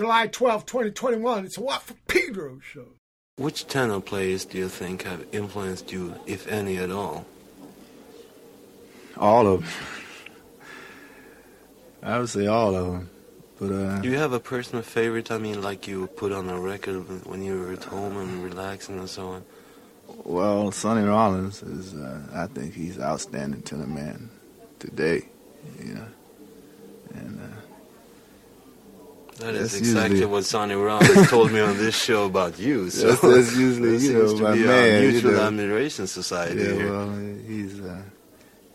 July 12, 2021. It's a Watt from Pedro show. Which tenor players do you think have influenced you, if any at all? All of them. I would say all of them. But uh, Do you have a personal favorite? I mean, like you put on a record when you were at home and relaxing and so on. well, Sonny Rollins is. Uh, I think he's outstanding tenor man today. You know, and uh, That is That's exactly usually- what Sonny Rollins told me on this show about you. So That's- that's usually, you know, my be man, a you mutual know. admiration society yeah, here. well, he's uh,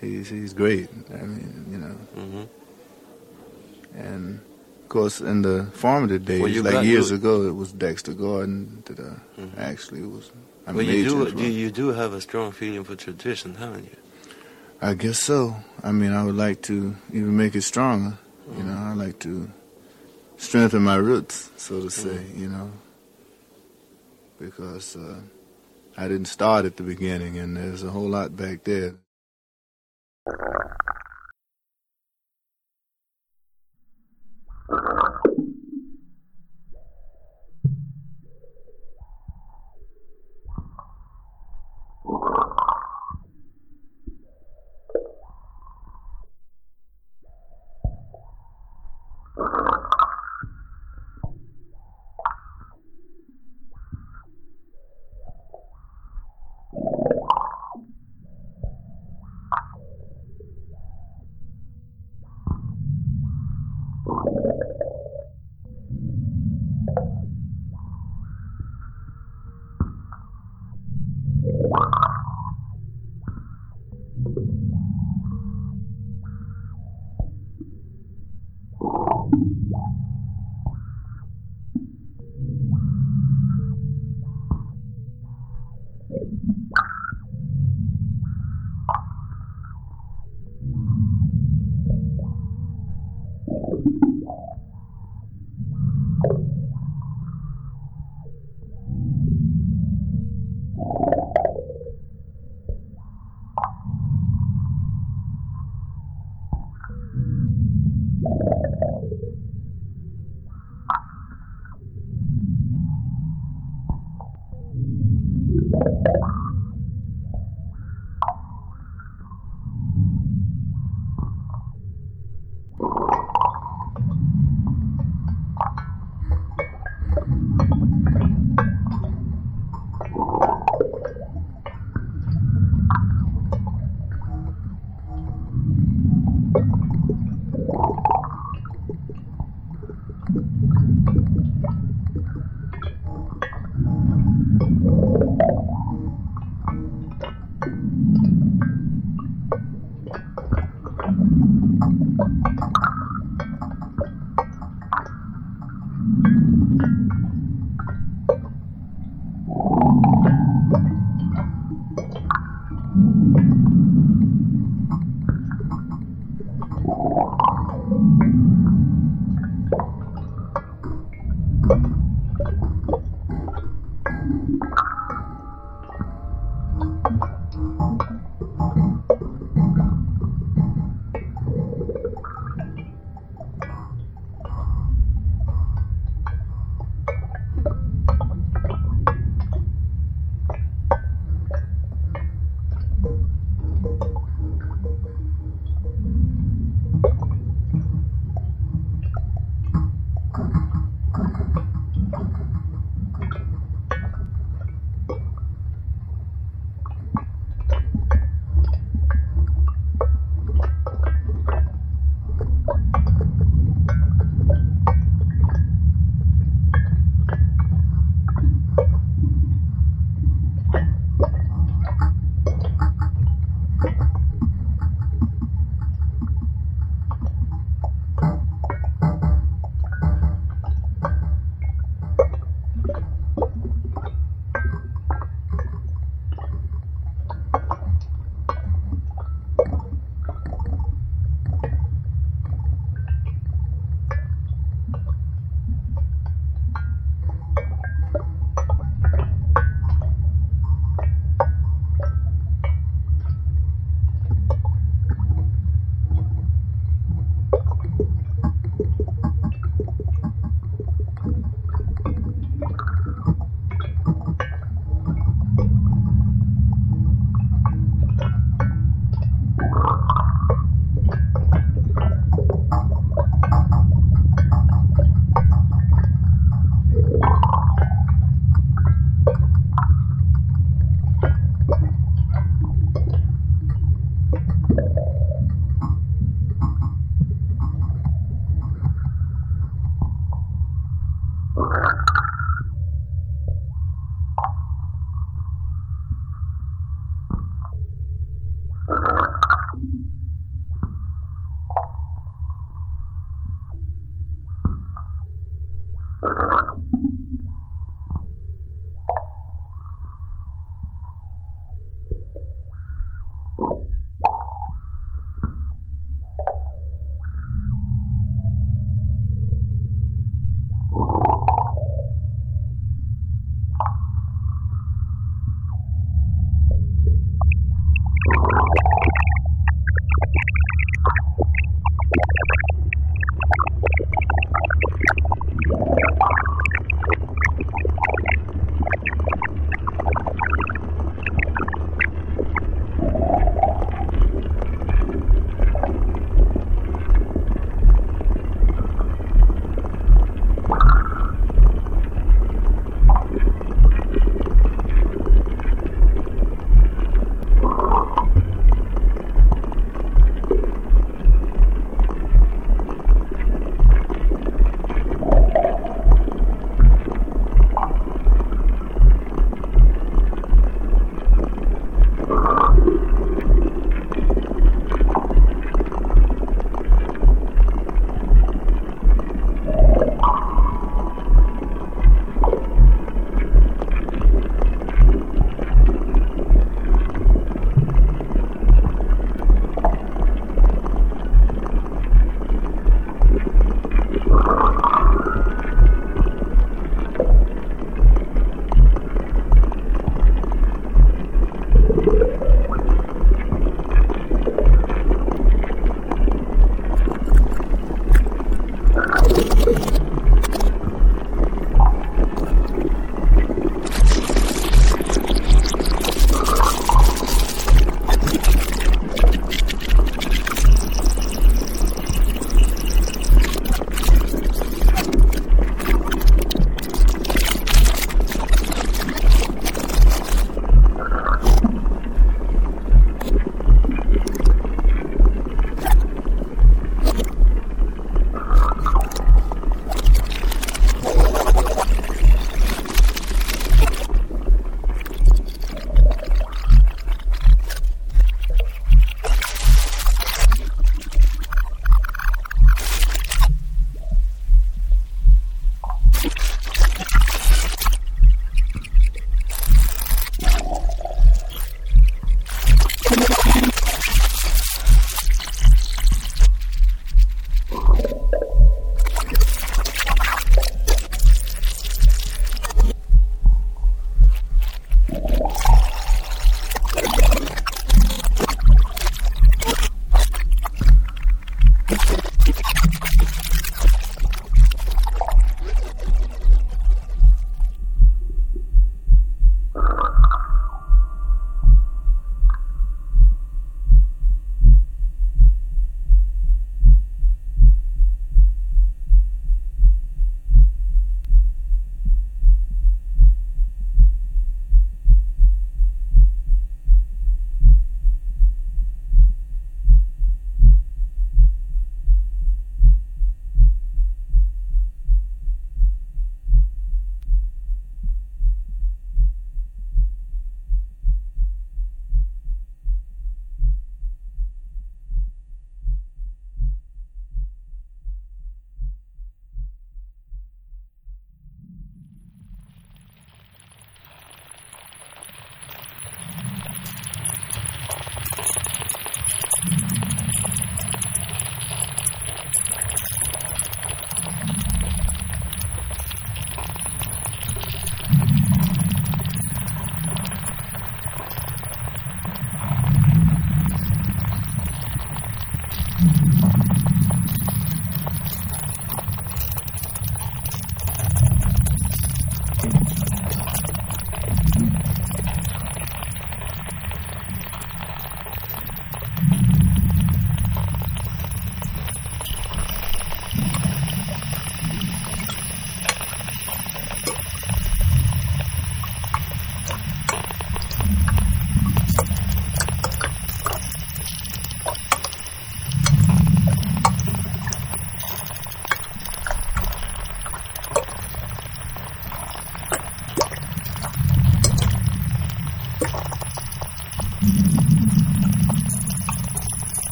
he's he's great. I mean, you know, hmm and of course, in the formative days, Well, like years ago, it was Dexter Gordon that uh, Mhm. actually was. a Well, you do, you, you do have a strong feeling for tradition, haven't you? I guess so. I mean, I would like to even make it stronger. You know, I like to strengthen my roots, so to mm. say, mm-hmm. you know, because uh, I didn't start at the beginning, and there's a whole lot back there.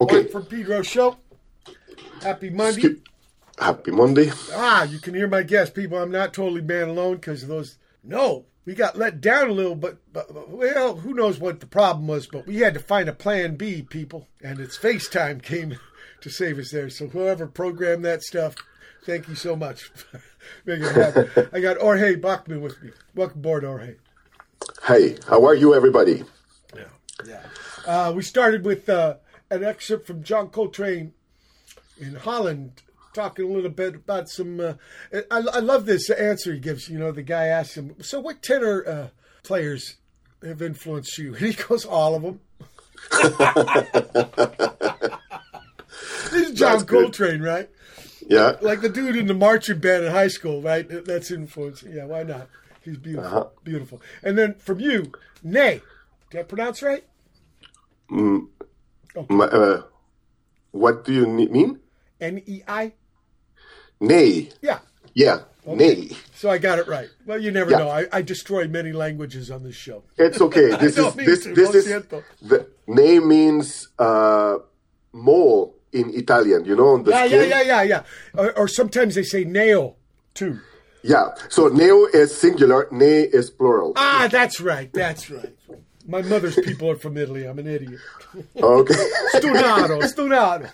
Okay. From Pedro Show. Happy Monday. Excuse- Happy Monday. Ah, you can hear my guess, people. I'm not totally man alone because of those. No, we got let down a little, but, but, but, well, who knows what the problem was, but we had to find a plan B, people, and it's FaceTime came to save us there. So whoever programmed that stuff, thank you so much. Make it happen. I got Jorge Bachmann with me. Welcome aboard, Jorge. Hey, how are you, everybody? Uh, we started with uh, an excerpt from John Coltrane in Holland, talking a little bit about some. Uh, I, I love this answer he gives. You know, the guy asks him, "So, what tenor uh, players have influenced you?" And he goes, "All of them." this is John That's good. Coltrane, right? Yeah. Like the dude in the marching band in high school, right? That's influence. Yeah, why not? He's beautiful, Uh-huh. beautiful. And then from you, Nei. Did I pronounce right? My, uh, what do you ne- mean? N E I. Nei. Yeah. Yeah. Nei. So I got it right. Well, you never Yeah. know. I, I destroy many languages on this show. It's okay. This is this to, this lo is siento. the nei means uh, mole in Italian. You know, on the Yeah, yeah, skin. yeah, yeah, yeah. Or, or sometimes they say nail too. Yeah. So neo is singular, nei is plural. Ah, that's right. That's right. My mother's people are from Italy. I'm an idiot. Okay. Stunato, stunato.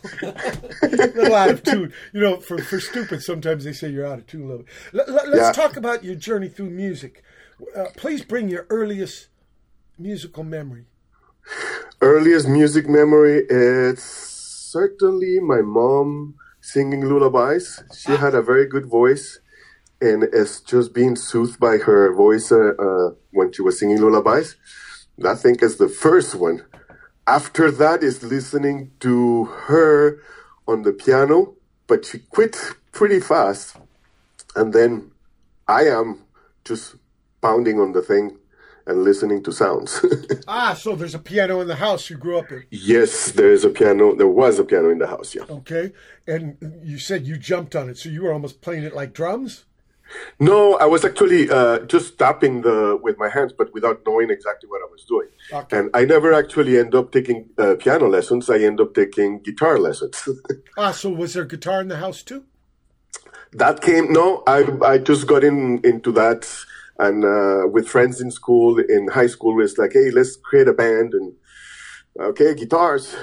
little out of tune. You know, for, for stupid, sometimes they say you're out of tune a little bit. Let, let, us Yeah. talk about your journey through music. Uh, please bring your earliest musical memory. Earliest music memory it's certainly my mom singing lullabies. She had a very good voice, and it's just being soothed by her voice uh, uh, when she was singing lullabies. I think is the first one. After that is listening to her on the piano, but she quit pretty fast, and then I am just pounding on the thing and listening to sounds. Ah, so there's a piano in the house you grew up in. Yes, there is a piano. There was a piano in the house. Yeah. Okay. And you said you jumped on it, so you were almost playing it like drums? No, I was actually uh, just tapping the with my hands, but without knowing exactly what I was doing. Okay. And I never actually end up taking uh, piano lessons. I end up taking guitar lessons. Ah, so was there guitar in the house too? that came. No, I I just got in into that, and uh, with friends in school, in high school, it's like, hey, let's create a band, and okay, guitars.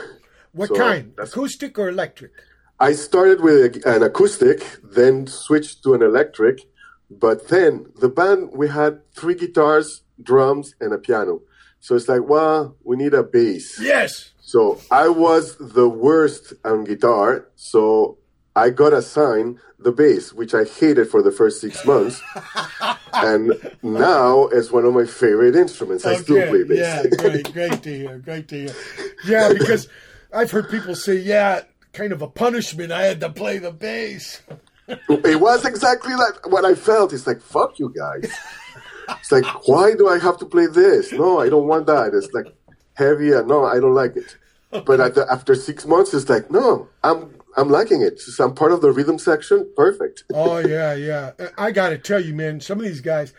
What So, kind? Acoustic or electric? I started with an acoustic, then switched to an electric. But then the band, we had three guitars, drums, and a piano. So it's like, well, we need a bass. Yes. So I was the worst on guitar. So I got assigned the bass, which I hated for the first six months. and now it's one of my favorite instruments. I still play bass. Yeah, great, great to hear, great to hear. Yeah, because I've heard people say, yeah, kind of a punishment. I had to play the bass. It was exactly like what I felt. It's like, fuck you guys. It's like, why do I have to play this? No, I don't want that. It's like heavy and no, I don't like it. But at the, after six months, it's like, no, I'm I'm liking it. So I'm part of the rhythm section. Perfect. Oh yeah, yeah. I got to tell you, man, some of these guys,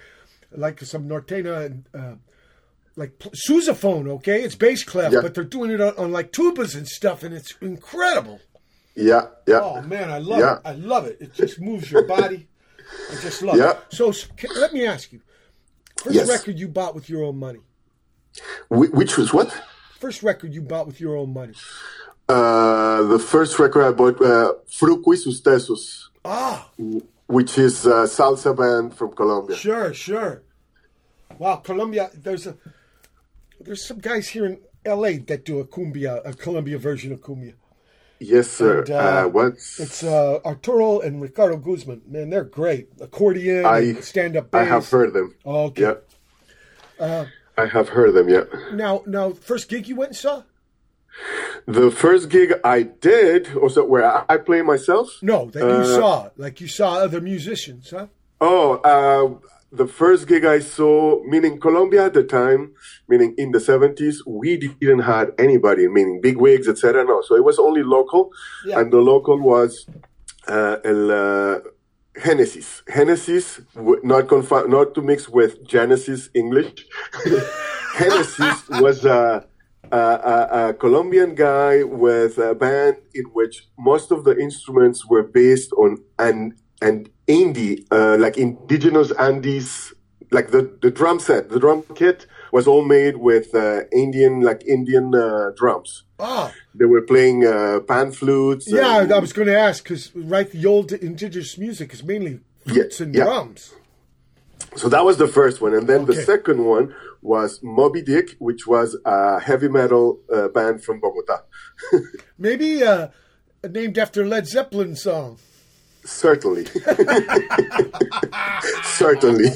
like some Nortena and uh, like sousaphone, okay, it's bass clef, Yeah. but they're doing it on, on like tubas and stuff, and it's incredible. Yeah, yeah. Oh man, I love Yeah. it. I love it. It just moves your body. I just love Yeah. it. So can, let me ask you: first Yes. record you bought with your own money? Wh- Which was what? First record you bought with your own money? Uh, the first record I bought, uh, Sus Tesos, Ah, which is a salsa band from Colombia. sure, sure. Wow, Colombia. There's a there's some guys here in L.A. that do a cumbia, a Colombia version of cumbia. Yes, sir. And, uh, uh, what's It's uh, Arturo and Ricardo Guzman. Man, they're great. Accordion, I stand up I have heard them. Okay. Yeah. I have heard them. Yeah. Now, now, first gig you went and saw? The first gig I did was that where I, I play myself. No, that you Uh, saw, like you saw other musicians, huh? Oh, uh, the first gig I saw, meaning Colombia at the time, meaning in the seventies, we didn't have anybody, meaning big wigs, etc. No, so it was only local, Yeah. and the local was uh, El uh, Genesis. Genesis, not confi- not to mix with Genesis English. Genesis was a uh, a, a Colombian guy with a band in which most of the instruments were based on an an Andy, uh, like indigenous Andes, like the, the drum set, the drum kit was all made with uh, Indian, like Indian uh, drums. Ah, They were playing uh, pan flutes. yeah, and- I was going to ask because right, the old indigenous music is mainly flutes Yeah, and yeah. drums. So that was the first one, and then the second one was Moby Dick, which was a heavy metal uh, band from Bogota. Maybe uh, named after Led Zeppelin song. Certainly, certainly.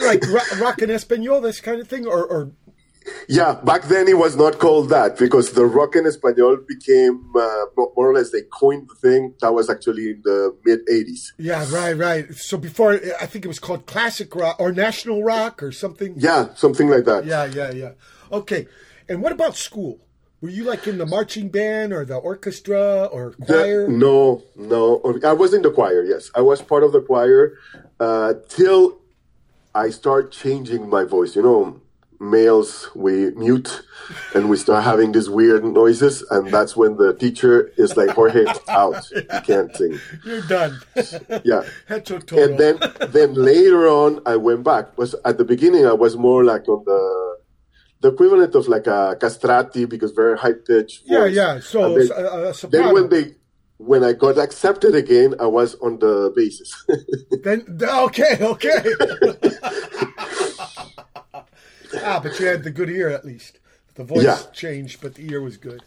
Like rock, and Espanol, this kind of thing, or, or yeah, back then it was not called that because the rock and español became uh, more or less they coined the thing. That was actually in the mid '80s. yeah, right, right. So before, I think it was called classic rock or national rock or something. Yeah, something like that. Yeah, yeah, yeah. Okay. And what about school? Were you like in the marching band or the orchestra or The- choir? no, no. I was in the choir. Yes, I was part of the choir uh, till I start changing my voice. You know, males we mute and we start having these weird noises, and that's when the teacher is like, "Jorge, out! You can't sing." You're done. Yeah. And then, then later on, I went back. Was at the beginning, I was more like on the the equivalent of like a castrati because very high pitched. yeah, yeah. So, then- uh, uh, then when they when I got accepted again, I was on the basis. Then okay, okay. ah, but you had the good ear at least. The voice Yeah. changed, but the ear was good.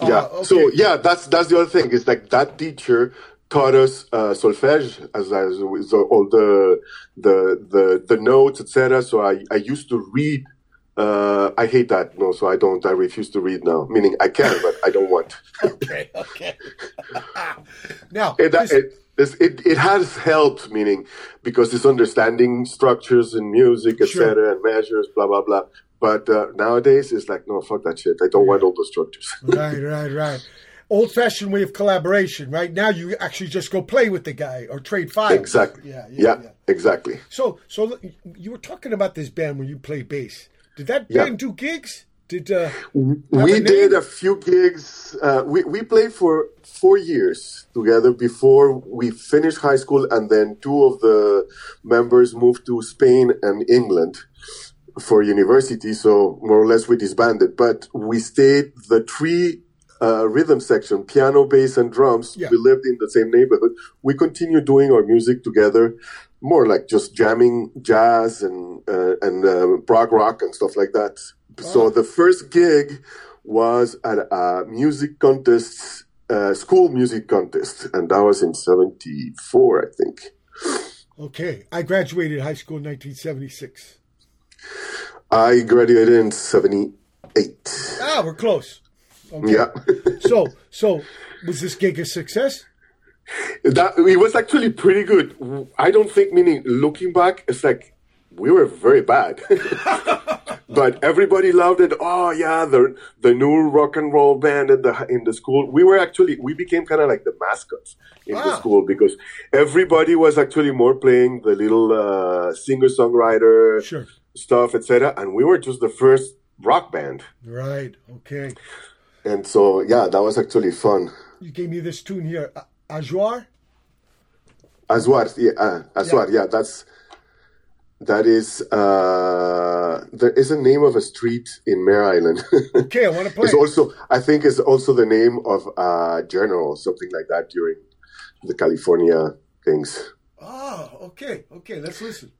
yeah. Uh, So yeah, that's that's the other thing. Is like that teacher taught us uh, solfege as, as so all the the the the notes, etc. So I I used to read. Uh, I hate that. No, so I don't. I refuse to read now. Meaning I can, but I don't want. okay, okay. now, It, this- it, it, it has helped, meaning because it's understanding structures in music, etc., Sure. and measures, blah blah blah. But uh, nowadays, it's like, no, fuck that shit. I don't want all those structures. right, right, right. Old fashioned way of collaboration. Right now, you actually just go play with the guy or trade files. exactly. Yeah, Yeah, yeah, yeah. exactly. So, so you were talking about this band where you play bass. Did that Yeah. band do gigs? Did uh, we did a few gigs. Uh, we we played for four years together before we finished high school, and then two of the members moved to Spain and England for university. So more or less we disbanded, but we stayed. The three uh, rhythm section, piano, bass, and drums. Yeah. We lived in the same neighborhood. We continued doing our music together. More like just jamming jazz and uh, and uh, prog rock and stuff like that. So the first gig was at a music contest, uh, school music contest, and that was in '74, I think. okay, I graduated high school in 1976. I graduated in '78. Ah, we're close. Okay. Yeah, So, so was this gig a success? That it was actually pretty good. I don't think, meaning looking back, it's like we were very bad. but everybody loved it. Oh yeah, the the new rock and roll band in the in the school. We were actually we became kind of like the mascots in the school because everybody was actually more playing the little uh, singer songwriter Sure. stuff, etc. And we were just the first rock band. Right. Okay. And so yeah, that was actually fun. You gave me this tune here, A- Ajoar. Azuar, yeah, uh, Azuar, yeah. that's that is uh, there is a name of a street in Mare Island. Okay, I want to play. it's also I think it's also the name of a journal, or something like that during the California things. Ah, okay, okay. Let's listen.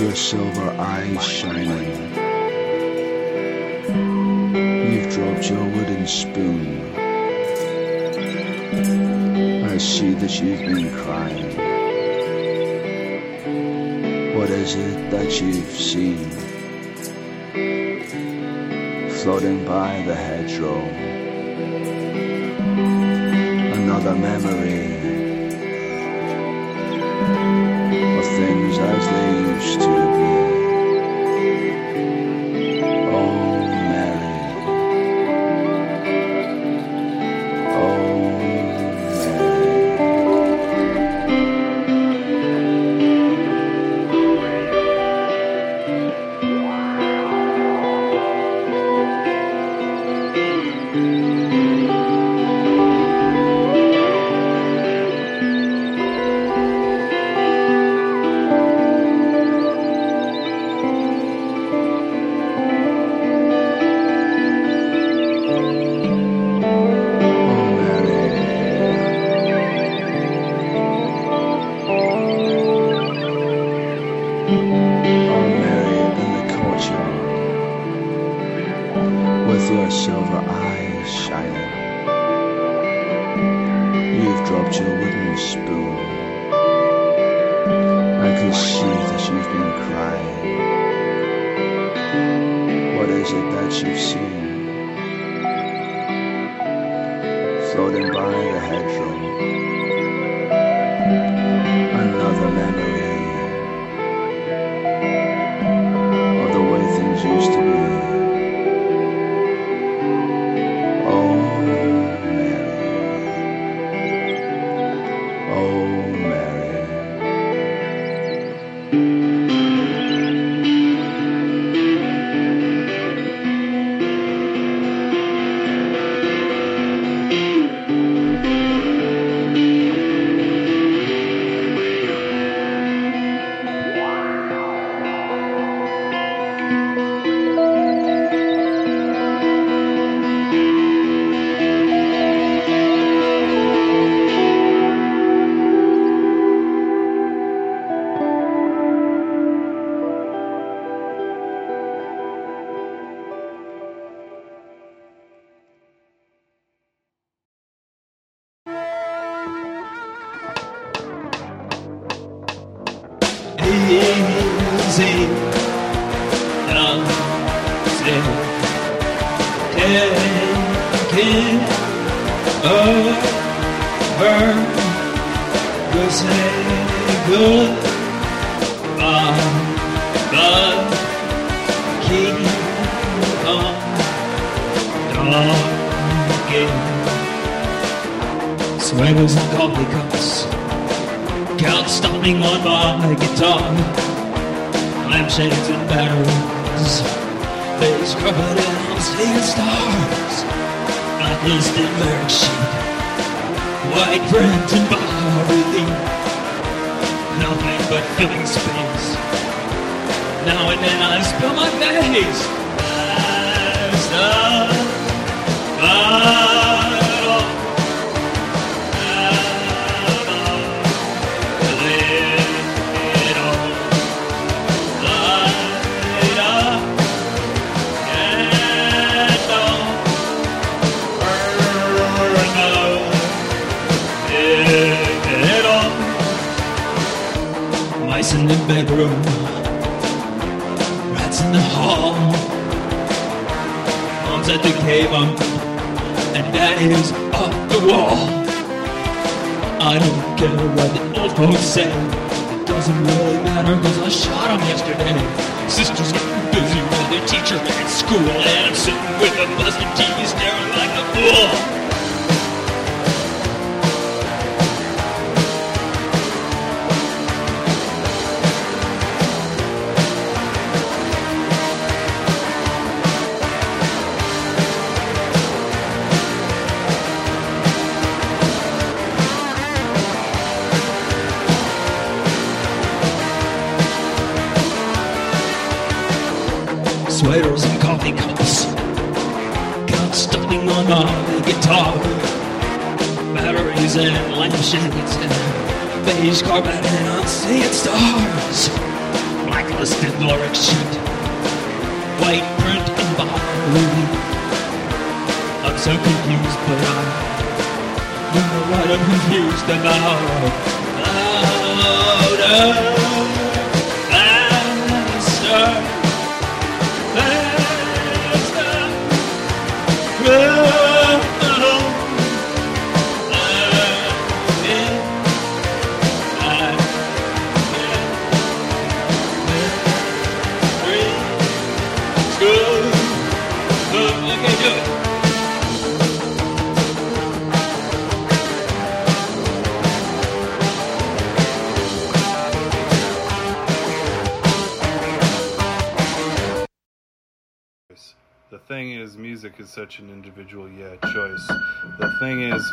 your silver eyes shining. You've dropped your wooden spoon. I see that you've been crying. What is it that you've seen? Floating by the hedgerow. Another memory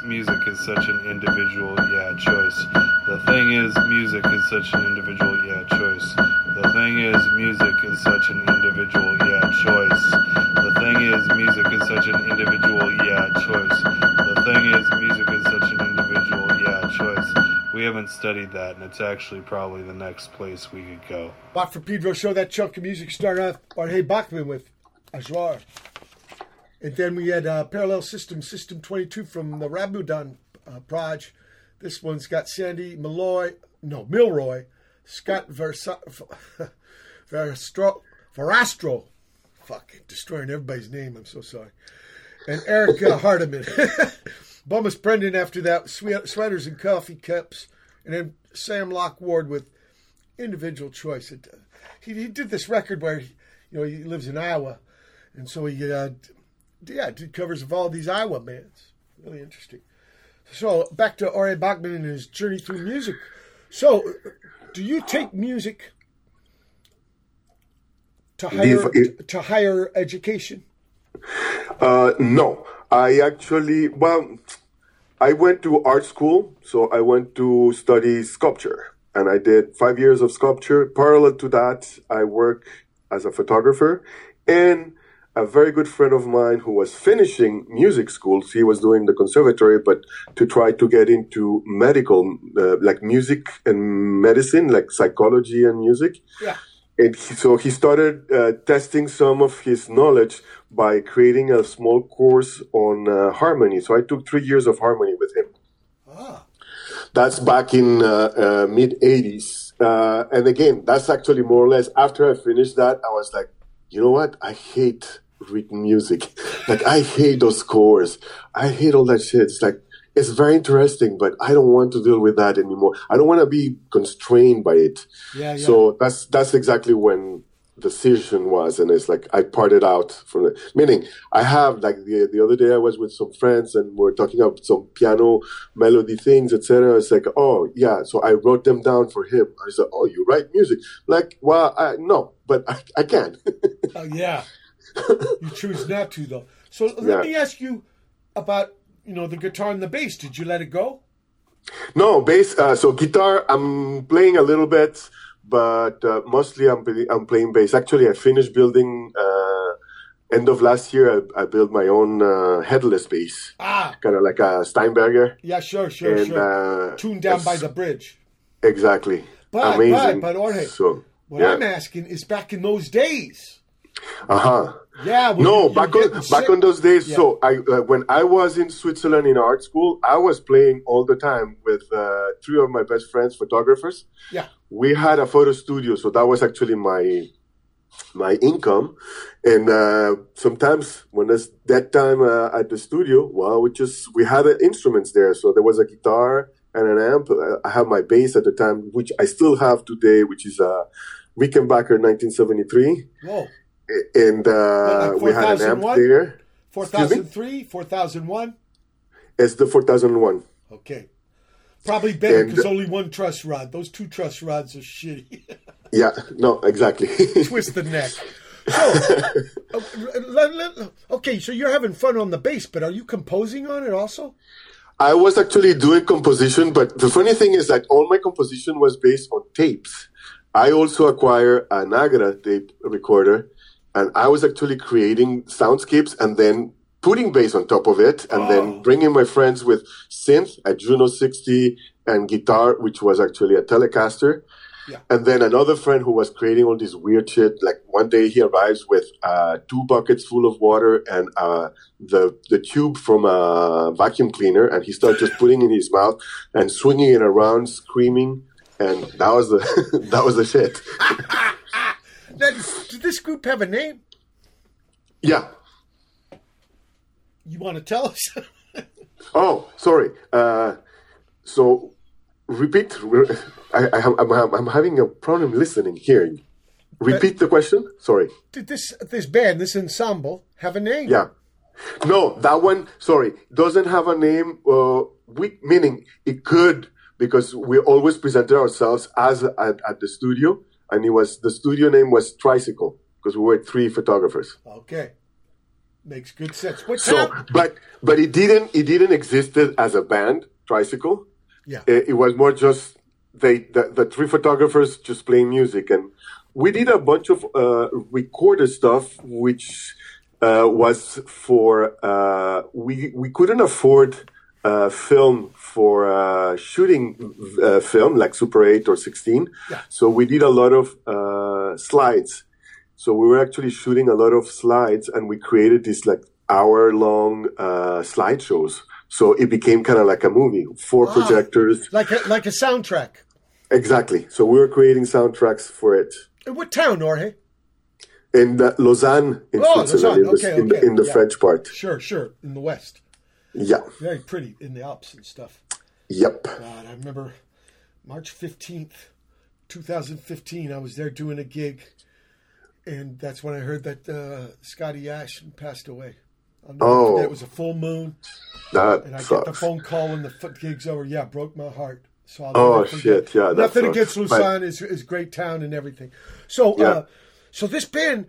music is such an individual, yeah, choice. The thing is, music is such an individual, yeah, choice. The thing is, music is such an individual, yeah, choice. The thing is, music is such an individual, yeah, choice. The thing is, music is such an individual, yeah, choice. We haven't studied that, and it's actually probably the next place we could go. Watt from Pedro show that chunk of music started off Jorge Bachmann with Azuar. And then we had uh, Parallel System, System 22 from the Rambutan uh, Proj. This one's got Sandy Malloy, no, Milroy, Scott Versa, Verrastro, Verrastro, fucking destroying everybody's name, I'm so sorry. And Eric uh, Hardiman. Bomis Prendin after that, Sweaters and Coffee Cups. And then Sam Locke Ward with individual choice. It, he, he did this record where he, you know he lives in Iowa, and so he uh, yeah did covers of all these Iowa bands. Really interesting. So back to Jorge Bachmann and his journey through music. So, do you take music to higher If- to higher education? Uh, no, I actually, well, I went to art school, so I went to study sculpture, and I did five years of sculpture. Parallel to that, I work as a photographer, and a very good friend of mine who was finishing music school. He was doing the conservatory, but to try to get into medical, uh, like music and medicine, like psychology and music Yeah. and he, so he started uh, testing some of his knowledge by creating a small course on uh, harmony. So I took three years of harmony with him. Ah. That's back in uh, uh, mid '80s, uh, and again, that's actually more or less after I finished that. I was like, you know what? I hate written music. like I hate those scores. I hate all that shit. It's like it's very interesting, but I don't want to deal with that anymore. I don't want to be constrained by it. Yeah, yeah. So that's that's exactly when the decision was, and it's like I parted out from it. Meaning, I have like the the other day I was with some friends and we're talking about some piano melody things, etc. It's like, oh yeah, so I wrote them down for him. I said, oh, you write music? Like, well, I, no, but I, I can. Oh, yeah. You choose not to, though. So let Yeah. me ask you about you know the guitar and the bass. Did you let it go? No, bass. Uh, so guitar, I'm playing a little bit, but uh, mostly I'm I'm playing bass. Actually, I finished building. Uh, end of last year, I, I built my own uh, headless bass, Ah, kind of like a Steinberger. yeah, sure, sure, And, sure. uh, Tuned down by the bridge. Exactly. But- Amazing. but- but, Jorge, so What yeah. I'm asking is back in those days. Uh huh. Yeah. No, back on back on those days. Yeah. So I uh, when I was in Switzerland in art school, I was playing all the time with uh, three of my best friends, photographers. Yeah. we had a photo studio, so that was actually my my income. And uh, sometimes when it's that time uh, at the studio, well, we just we had uh, instruments there. So there was a guitar and an amp. Uh, I have my bass at the time, which I still have today, which is a Rickenbacker 1973. Whoa. And uh, Like we had an amp 4001? there. 4003, 4001. It's the 4001. Okay. Probably better because only one truss rod. Those two truss rods are shitty. Yeah, no, exactly. Twist the neck. So, okay, so you're having fun on the bass, but are you composing on it also? I was actually doing composition, but the funny thing is that all my composition was based on tapes. I also acquired a Nagra tape recorder, and I was actually creating soundscapes and then putting bass on top of it, and then bringing my friends with synth, a Juno 60 and guitar, which was actually a Telecaster. Yeah. And then another friend who was creating all this weird shit. Like one day he arrives with uh, two buckets full of water and uh, the the tube from a vacuum cleaner, and he started just putting it in his mouth and swinging it around, screaming. And that was the that was the shit. Now, did this group have a name? Yeah. You want to tell us? Oh, sorry. Uh, so repeat. I, I, am I'm, I'm having a problem listening, hearing. Repeat the question. Sorry. did this this band, this ensemble, have a name? Yeah. No, that one. Sorry, doesn't have a name. Uh, we meaning it could because we always presented ourselves as at, at the studio, and it was the studio name was Tricycle because we were three photographers. Okay. Makes good sense. What So, but but it didn't it didn't existed as a band, Tricycle. Yeah. It, it was more just they the, the three photographers just playing music, and we did a bunch of uh, recorded stuff, which uh, was for uh, we we couldn't afford uh, film for uh, shooting uh, film like Super Eight or sixteen, Yeah. so we did a lot of uh, slides. So we were actually shooting a lot of slides, and we created these like hour long uh, slideshows. So it became kind of like a movie, four projectors. Like a like a soundtrack. Exactly. So we were creating soundtracks for it In what town, Jorge? in uh, Lausanne, in Oh, Switzerland, Lausanne. in, the, in, the, in the okay. French part. Sure, sure. In the west. Yeah. Very pretty in the Alps and stuff. Yep. God, I remember March 15th, 2015, I was there doing a gig. And that's when I heard that uh, Scotty Ash passed away. Oh. It was a full moon. That And I get the phone call when the gig's over. Yeah, broke my heart. So I'll Oh, forget. shit, yeah, Nothing sucks. against Lausanne is is great town and everything. So Yeah. uh, so this band,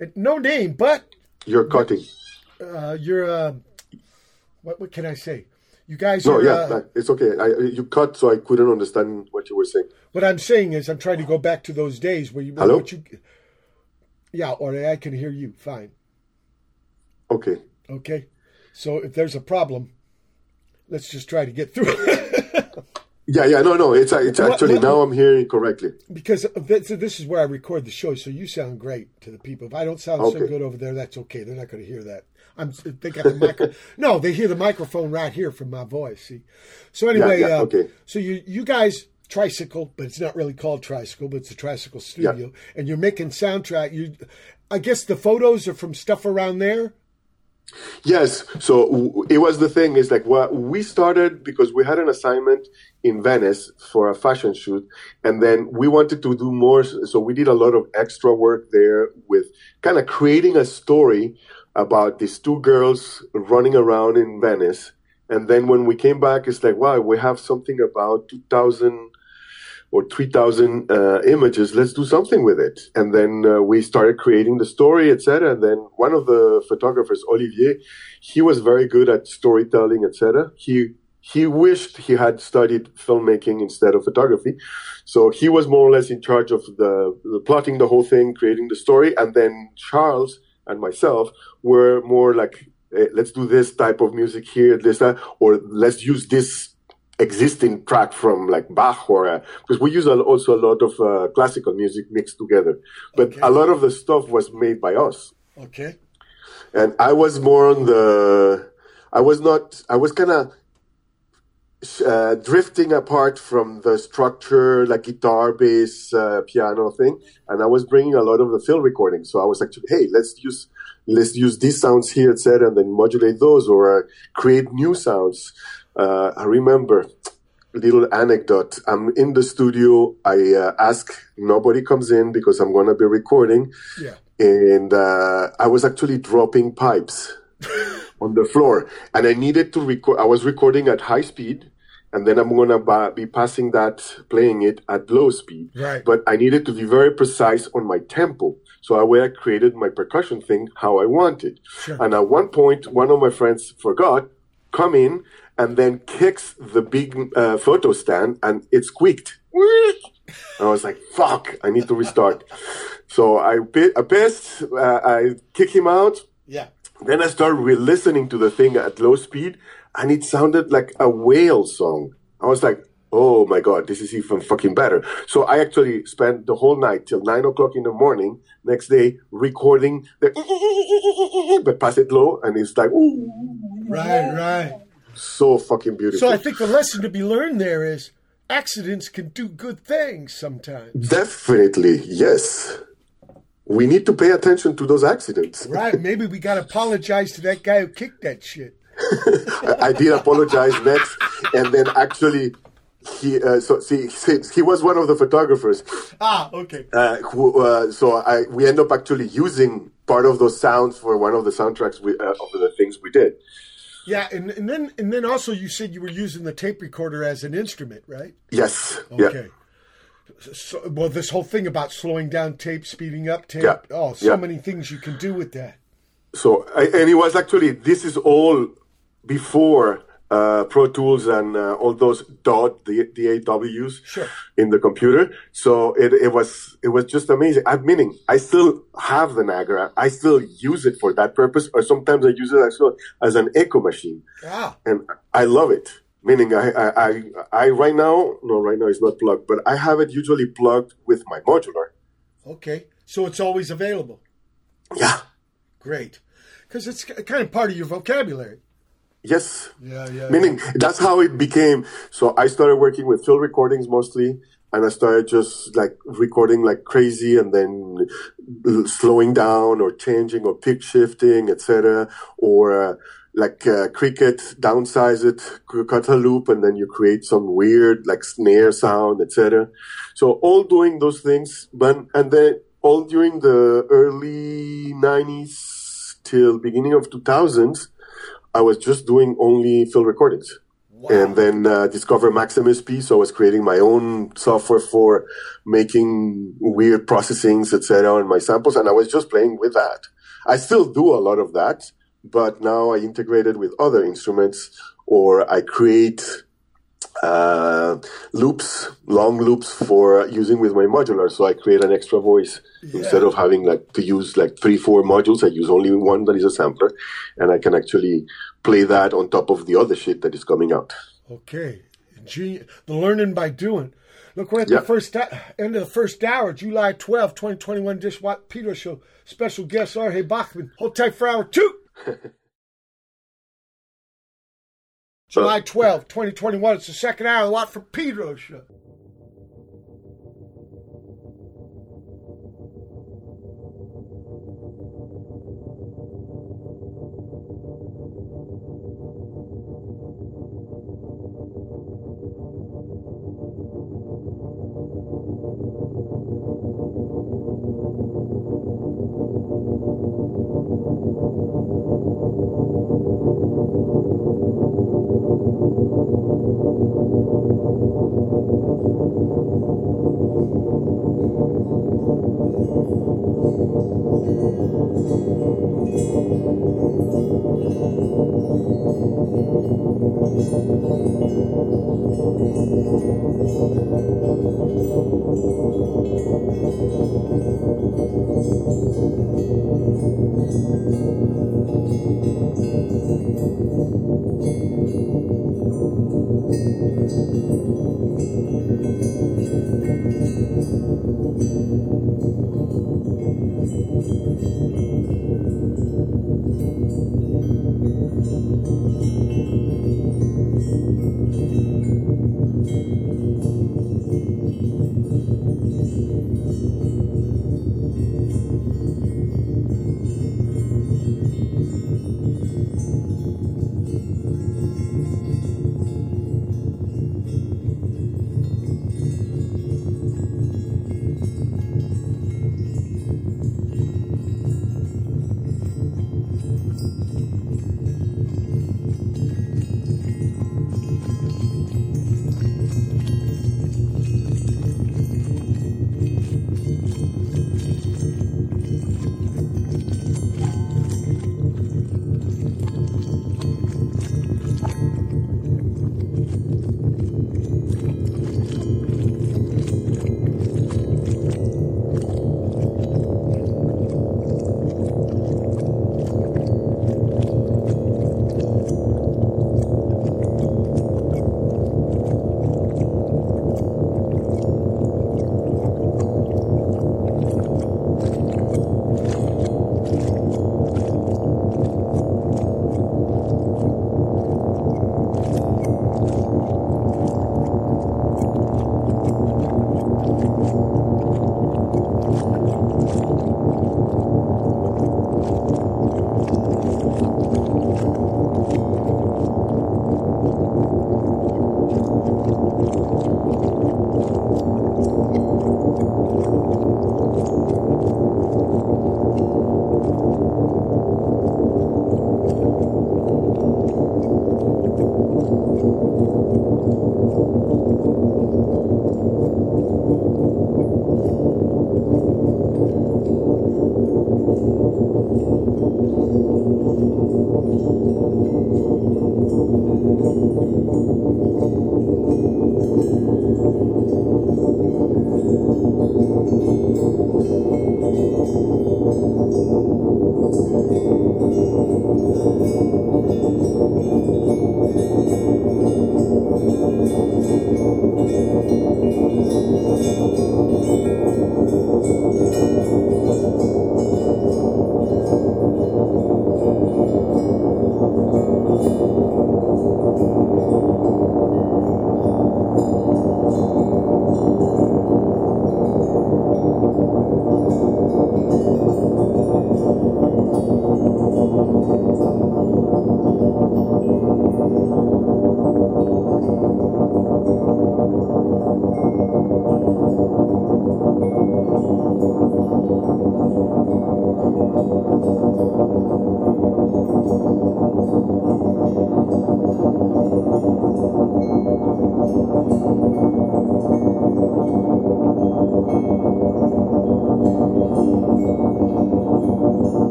uh, no name, but You're cutting. uh, you're uh, what what can I say? You guys No, are. yeah, uh, it's okay. I, you cut, so I couldn't understand what you were saying. What I'm saying is, I'm trying to go back to those days where you. Hello? What you yeah, or I can hear you fine. Okay. Okay, so if there's a problem, let's just try to get through it. Yeah, yeah, no, no. It's it's actually now I'm hearing correctly. because this, this is where I record the show, so you sound great to the people. If I don't sound so good over there, that's okay. They're not going to hear that. I'm. They got the micro. no, they hear the microphone right here from my voice. See, so anyway, yeah, uh, okay. so you you guys tricycle, but it's not really called tricycle, but it's a tricycle studio, and you're making soundtrack. You, I guess the photos are from stuff around there. Yes. So w- it was the thing is like what we started because we had an assignment in Venice for a fashion shoot, and then we wanted to do more. So we did a lot of extra work there with kind of creating a story about these two girls running around in Venice. And then when we came back, it's like, wow, we have something about 2000 or 3000 uh, images. Let's do something with it. And then uh, we started creating the story etc and then one of the photographers olivier he was very good at storytelling etc he he wished he had studied filmmaking instead of photography. So he was more or less in charge of the, the plotting the whole thing creating the story. And then charles and myself were more like eh, let's do this type of music here this that or let's use this existing track from like Bach or uh, because we use a, also a lot of uh, classical music mixed together, but Okay. a lot of the stuff was made by us, Okay, and I was more on the. I was not. I was kind of uh, drifting apart from the structure, like guitar, bass, uh, piano thing, and I was bringing a lot of the field recordings. So I was like, hey, let's use let's use these sounds here, etc., and then modulate those or uh, create new sounds. Uh, I remember a little anecdote. I'm in the studio. I uh, ask nobody comes in because I'm going to be recording, yeah. and uh, I was actually dropping pipes on the floor, and I needed to record. I was recording at high speed, and then I'm going to be passing that, playing it at low speed. Right. But I needed to be very precise on my tempo. So I way I created my percussion thing how I wanted. Sure. And at one point, one of my friends forgot, come in, and then kicks the big uh, photo stand, and it squeaked. And I was like, "Fuck! I need to restart." so I, I pissed. Uh, I kick him out. Yeah. Then I start re-listening to the thing at low speed, and it sounded like a whale song. I was like, oh my god, this is even fucking better. So I actually spent the whole night till nine o'clock in the morning. Next day, recording the but pass it low, and it's like ooh, Right, right. so fucking beautiful. So I think the lesson to be learned there is accidents can do good things sometimes. Definitely, yes. We need to pay attention to those accidents. Right. Maybe we got to apologize to that guy who kicked that shit. I, I did apologize next, and then actually, he uh, so see he, he was one of the photographers. Ah, okay. Uh, who, uh, so I we end up actually using part of those sounds for one of the soundtracks we, uh, of the things we did. Yeah, and, and then and then also you said you were using the tape recorder as an instrument, right? Yes. Yeah. Okay. So, well, this whole thing about slowing down tape, speeding up tape. Yeah. Oh, so Yeah. many things you can do with that. So, I, and it was actually, this is all before uh, Pro Tools and uh, all those dot, the, the AWs Sure. in the computer. So it, it was, it was just amazing. I'm meaning, I still have the Nagra. I still use it for that purpose, or sometimes I use it as, well as an echo machine. Ah, And I love it. Meaning, I, I, I, I right now, no, right now it's not plugged, but I have it usually plugged with my modular. okay. So it's always available. Yeah. Great. Because it's kind of part of your vocabulary. Yes. Yeah, yeah. Meaning that's how it became. So I started working with field recordings mostly, and I started just like recording like crazy, and then slowing down or changing or pitch shifting, etc. Or uh, like uh, cricket, downsize it, cut a loop, and then you create some weird like snare sound, etc. So all doing those things, but and then all during the early '90s till beginning of 2000s. I was just doing only field recordings. And then uh, discover Max/MSP. So I was creating my own software for making weird processings, etc., on my samples, and I was just playing with that. I still do a lot of that, but now I integrate it with other instruments, or I create uh, loops, long loops for using with my modular. So I create an extra voice instead of having like to use like three, four modules. I use only one that is a sampler, and I can actually play that on top of the other shit that is coming out. Okay. Genius. The learning by doing. Look, we're at Yeah. the first end of the first hour, July 12, 2021, Dishwat Peter Show. Special guest, Jorge Bachmann. Hold tight for hour two. July 12, 2021. It's the second hour of the Watt from Pedro Show.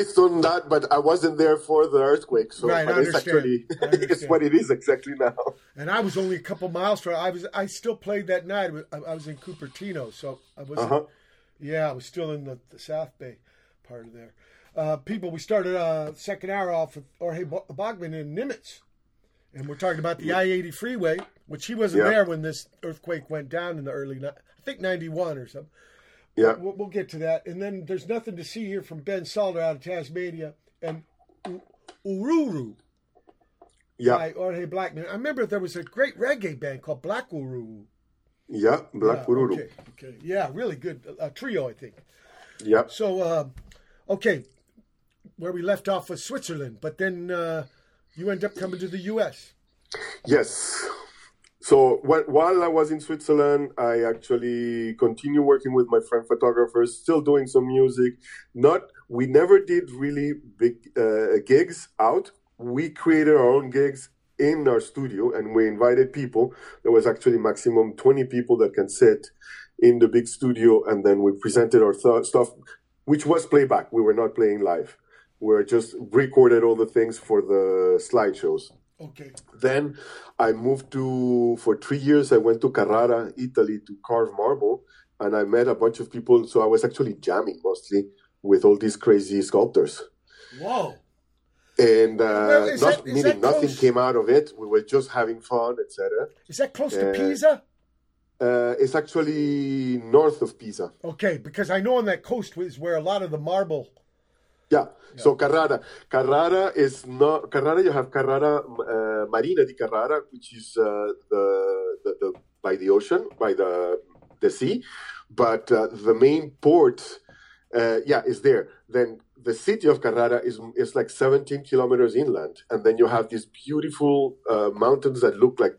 Based on that, but I wasn't there for the earthquake, so Right, it's actually it's what it is exactly now. And I was only a couple miles from. I was. I still played that night. I, was in Cupertino, so I was. Uh-huh. Yeah, I was still in the, the South Bay part of there. Uh, people, we started uh, second hour off with Jorge Bo- Bachmann in Nimitz, and we're talking about the I eighty freeway, which he wasn't Yeah. there when this earthquake went down in the early. I think ninety one or something. Yeah, We'll, we'll get to that. And then there's nothing to see here from Ben Salter out of Tasmania and Uhuru yeah, by Jorge Bachmann. I remember there was a great reggae band called Black Uhuru. yeah. Black Yeah, Pururu. Okay, okay. Yeah, really good. A trio, I think. Yeah. So, uh, okay, where we left off was Switzerland, but then uh, you end up coming to the U.S. Yes. So wh- while I was in Switzerland, I actually continued working with my friend photographers, still doing some music. Not we never did really big uh, gigs out. We created our own gigs in our studio, and we invited people. There was actually maximum twenty people that can sit in the big studio, and then we presented our th- stuff, which was playback. We were not playing live. We were just recorded all the things for the slideshows. Okay. Then I moved to, for three years, I went to Carrara, Italy to carve marble. And I met a bunch of people. So I was actually jamming mostly with all these crazy sculptors. Whoa. And uh, Well, not- that- meaning nothing close? came out of it. We were just having fun, etc. Is that close to Uh, Pisa? Uh, it's actually north of Pisa. Okay, because I know on that coast is where a lot of the marble. Yeah. So Carrara, Carrara is not Carrara. You have Carrara uh, Marina di Carrara, which is uh, the, the the by the ocean, by the the sea, but uh, the main port, uh, yeah, is there. Then the city of Carrara is is like 17 kilometers inland, and then you have these beautiful uh, mountains that look like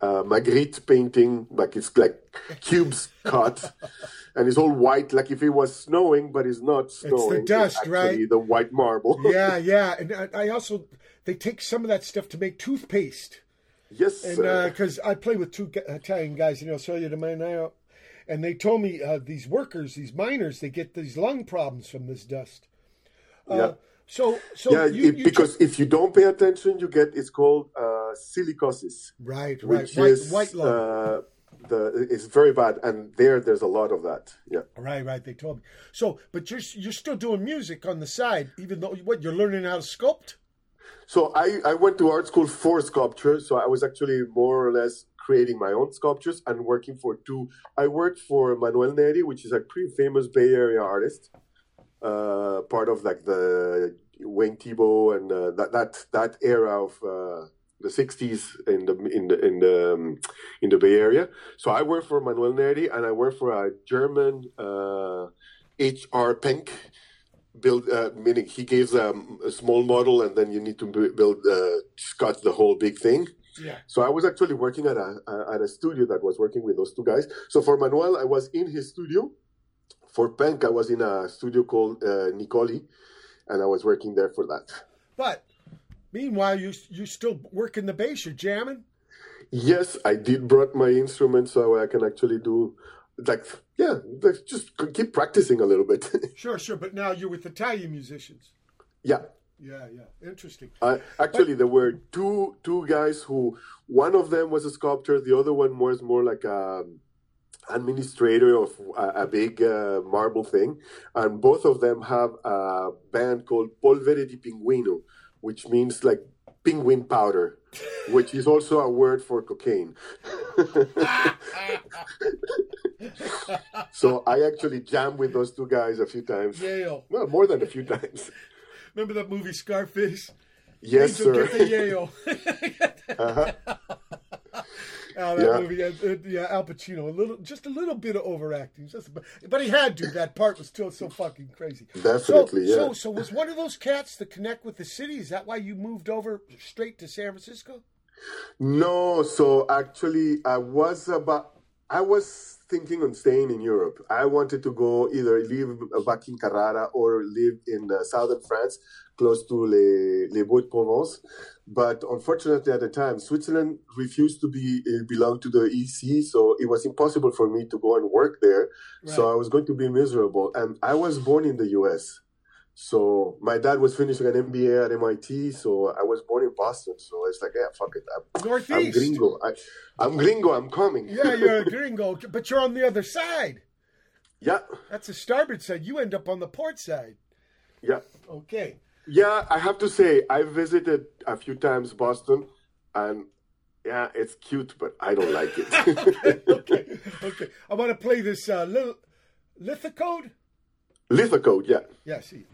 uh, Magritte painting, like it's like cubes cut, and it's all white, like if it was snowing, but it's not snowing. It's the dust, actually right? The white marble. Yeah, yeah, and I, also they take some of that stuff to make toothpaste. yes. And uh, because I play with two Italian guys in Australia de now, and they told me uh, these workers, these miners, they get these lung problems from this dust. Uh, Yeah. So, so yeah, you, it- you because if you don't pay attention, you get it's called uh, silicosis, right, right, which white, is white lung. The it's very bad, and there there's a lot of that. Yeah. right, right. They told me. So, but you're you're still doing music on the side, even though what you're learning how to sculpt. So I, I went to art school for sculpture. So I was actually more or less creating my own sculptures and working for two. I worked for Manuel Neri, which is a pretty famous Bay Area artist, uh, part of like the Wayne Thiebaud and uh, that that that era of uh, the '60s in the in the in the um, in the Bay Area. So I worked for Manuel Neri, and I worked for a German uh, A.R. Penck build uh, meaning he gives um, a small model and then you need to build uh, scotch the whole big thing Yeah. so i was actually working at a, at a studio that was working with those two guys so for manuel i was in his studio for Penck i was in a studio called uh, nicoli and i was working there for that But meanwhile, you you still working the bass. You're jamming. yes i did brought my instrument so i can actually do like yeah like just keep practicing a little bit Sure, sure. But now you're with Italian musicians. yeah Yeah, yeah. Interesting. I, actually, there were two two guys who one of them was a sculptor, the other one was more like a administrator of a, a big uh, marble thing, and both of them have a band called Polvere di Pinguino, which means like penguin powder, which is also a word for cocaine. so I actually jammed with those two guys a few times. yayo. Well, more than a few times. Remember that movie Scarface? Yes, Angel, sir. Get the yayo. Uh-huh. Oh, that Yeah. movie, uh, yeah, Al Pacino, a little, just a little bit of overacting, just, but, he had to. That part was still so fucking crazy. Definitely, so, yeah. So, so was one of those cats to connect with the city? Is that why you moved over straight to San Francisco? No, so actually, I was about. I was thinking on staying in Europe. I wanted to go either live back in Carrara or live in uh, southern France, close to Les, Les Baux-de-Provence. But unfortunately, at the time, Switzerland refused to be uh, belong to the EC, so it was impossible for me to go and work there. So I was going to be miserable. And I was born in the U.S., So my dad was finishing an MBA at MIT, so I was born in Boston. So it's like, yeah, fuck it, I'm, I'm gringo. I, I'm gringo. I'm coming. Yeah, you're a gringo, but you're on the other side. yeah, That's the starboard side. You end up on the port side. yeah. Okay. Yeah, I have to say, I visited a few times Boston, and yeah, it's cute, but I don't like it. okay. Okay. I want to play this uh, little lithicode. Lithicode, yeah. Yeah, see.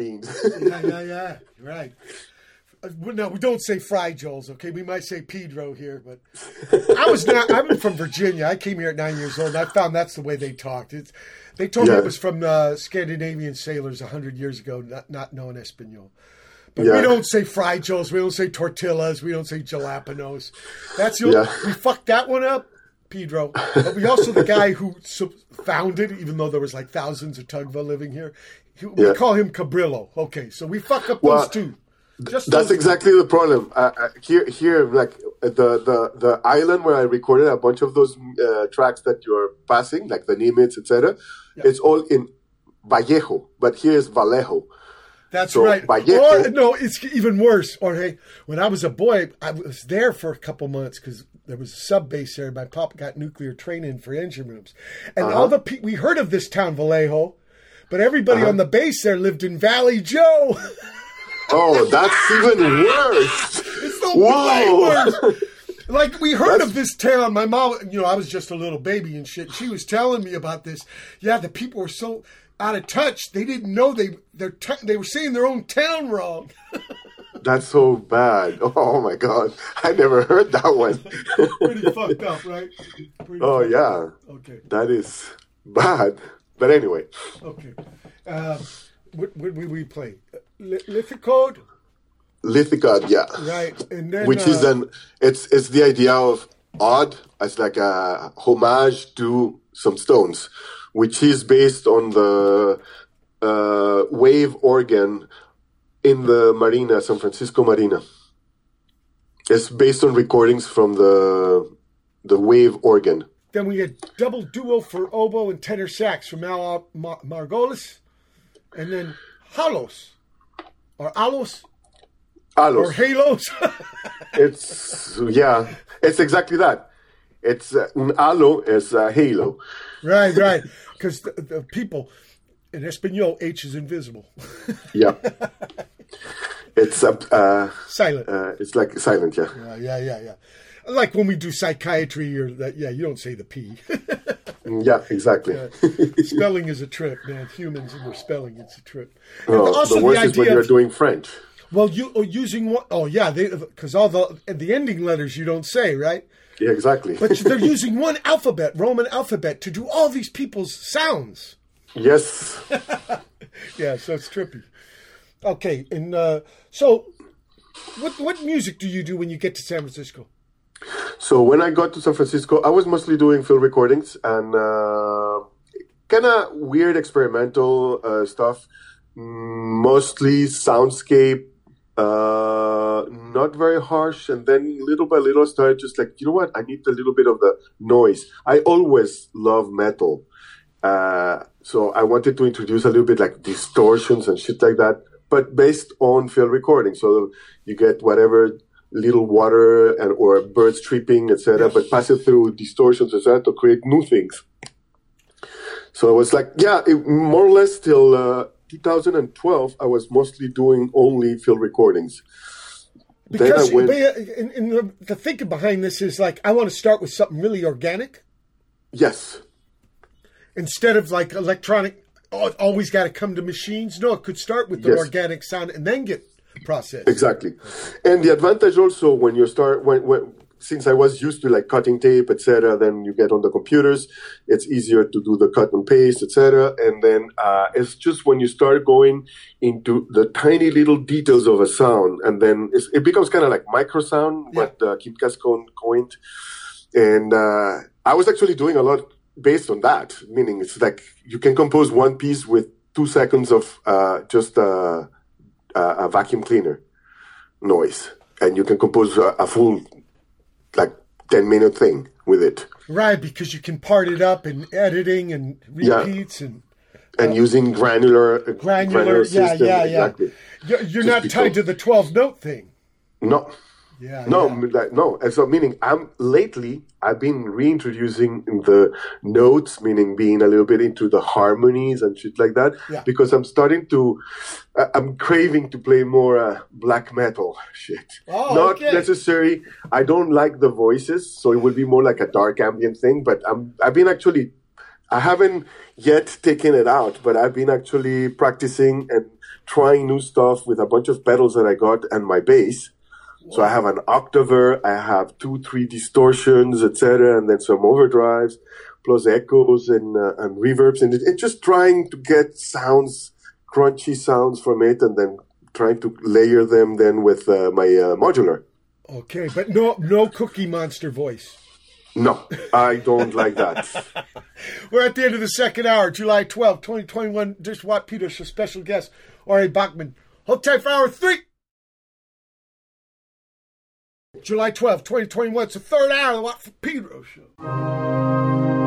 Beans. yeah, yeah, yeah. Right. Uh, No, we don't say Fry Joel's, okay? We might say Pedro here, but I was not. I'm from Virginia. I came here at nine years old, and I found that's the way they talked. It's, they told me it was from uh, Scandinavian sailors hundred years ago, not not knowing Espanol. But Yeah. we don't say Fry Joel's. We don't say tortillas. We don't say jalapenos. That's the only, Yeah. we fucked that one up, Pedro. But we also the guy who founded, even though there was like thousands of Tongva living here. We Yeah. call him Cabrillo. Okay, so we fuck up Well, those two. Just That's those two. exactly the problem. Uh, uh, here, here, like the the the island where I recorded a bunch of those uh, tracks that you're passing, like the Nimitz, etc. It's all in Vallejo, but here's Vallejo. That's So, right. Vallejo- Or no, it's even worse. Or hey, when I was a boy, I was there for a couple months because there was a sub base there. My pop got nuclear training for engine rooms, and Uh-huh. all the pe- we heard of this town Vallejo, but everybody Uh-huh. on the base there lived in Valley Joe. Oh, that's even worse. it's the Whoa. way worse. Like we heard That's- of this town. My mom, you know, I was just a little baby and shit. She was telling me about this. Yeah, the people were so out of touch. They didn't know they their t- they were saying their own town wrong. That's so bad. Oh my god, I never heard that one. Pretty fucked up, right? Pretty oh yeah, up. Okay. that is bad. But anyway, Okay. Uh, what what we we play? Li- Lithicode, Lithicod, yeah. right? And then which is uh, then it's it's the idea of odd as like a homage to some stones, which is based on the uh, wave organ in the Marina, San Francisco Marina. It's based on recordings from the the wave organ. Then we had double duo for oboe and tenor sax from Al Mar- Margolis, and then halos or alos or halos. It's yeah, it's exactly that. It's uh, un halo is a halo. right, right. Because the, the people in Espanol, H is invisible, Yeah. It's a, uh, silent. uh, it's like silent, yeah. Uh, yeah, yeah, yeah. Like when we do psychiatry or that. Yeah, you don't say the P. Yeah, exactly. spelling is a trip, man. Humans and their spelling, it's a trip. And Oh, also the the, worst is when you're of doing French. well, you oh, using one oh yeah, because all the the ending letters you don't say right, Yeah, exactly. but they're using one alphabet, Roman alphabet, to do all these people's sounds. yes. Yeah, so it's trippy. Okay, and uh, so what what music do you do when you get to San Francisco? So when I got to San Francisco, I was mostly doing field recordings and uh, kind of weird experimental uh, stuff. Mostly soundscape, uh, not very harsh. And then little by little, I started just like, you know what? I need a little bit of the noise. I always love metal. Uh, so I wanted to introduce a little bit like distortions and shit like that, but based on field recording. So you get whatever little water and or birds chirping, etc., but pass it through distortions, etc., to create new things. So I was like, yeah, it, more or less till uh, 2012, I was mostly doing only field recordings. Because went, and, and the, the thinking behind this is like I want to start with something really organic. yes, instead of like electronic oh, always got to come to machines no it could start with the Yes. organic sound and then get processed Exactly. And the advantage also when you start when, when since I was used to like cutting tape, etc., then you get on the computers, it's easier to do the cut and paste, etc. And then uh, it's just when you start going into the tiny little details of a sound, and then it's, it becomes kind of like micro sound, what uh, Kim Cascone coined. And uh, I was actually doing a lot based on that, meaning it's like you can compose one piece with two seconds of uh, just uh, a, a vacuum cleaner noise, and you can compose a, a full like ten minute thing with it, right because you can part it up and editing and Yeah. repeats and uh, and using uh, granular granular, yeah system, yeah yeah. exactly. you're, you're not because- tied to the 12 note thing. No, yeah no, yeah. no. And so meaning I'm lately I've been reintroducing the notes, meaning being a little bit into the harmonies and shit like that, Yeah. because I'm starting to. I- I'm craving to play more uh, black metal shit. Oh, Not okay. necessary. I don't like the voices, so it would be more like a dark ambient thing. But I'm. I've been actually I haven't yet taken it out, but I've been actually practicing and trying new stuff with a bunch of pedals that I got and my bass. So I have an octaver, I have two, three distortions, etc., and then some overdrives, plus echoes and uh, and reverbs, and it, it's just trying to get sounds, crunchy sounds from it, and then trying to layer them then with uh, my uh, modular. Okay, but no, no Cookie Monster voice. No, I don't like that. We're at the end of the second hour, July 12, 2021. Just Watt Peters, a special guest, Ari Bachmann. Hold tight for hour three. July 12, 2021. It's the third hour of the Pedro show.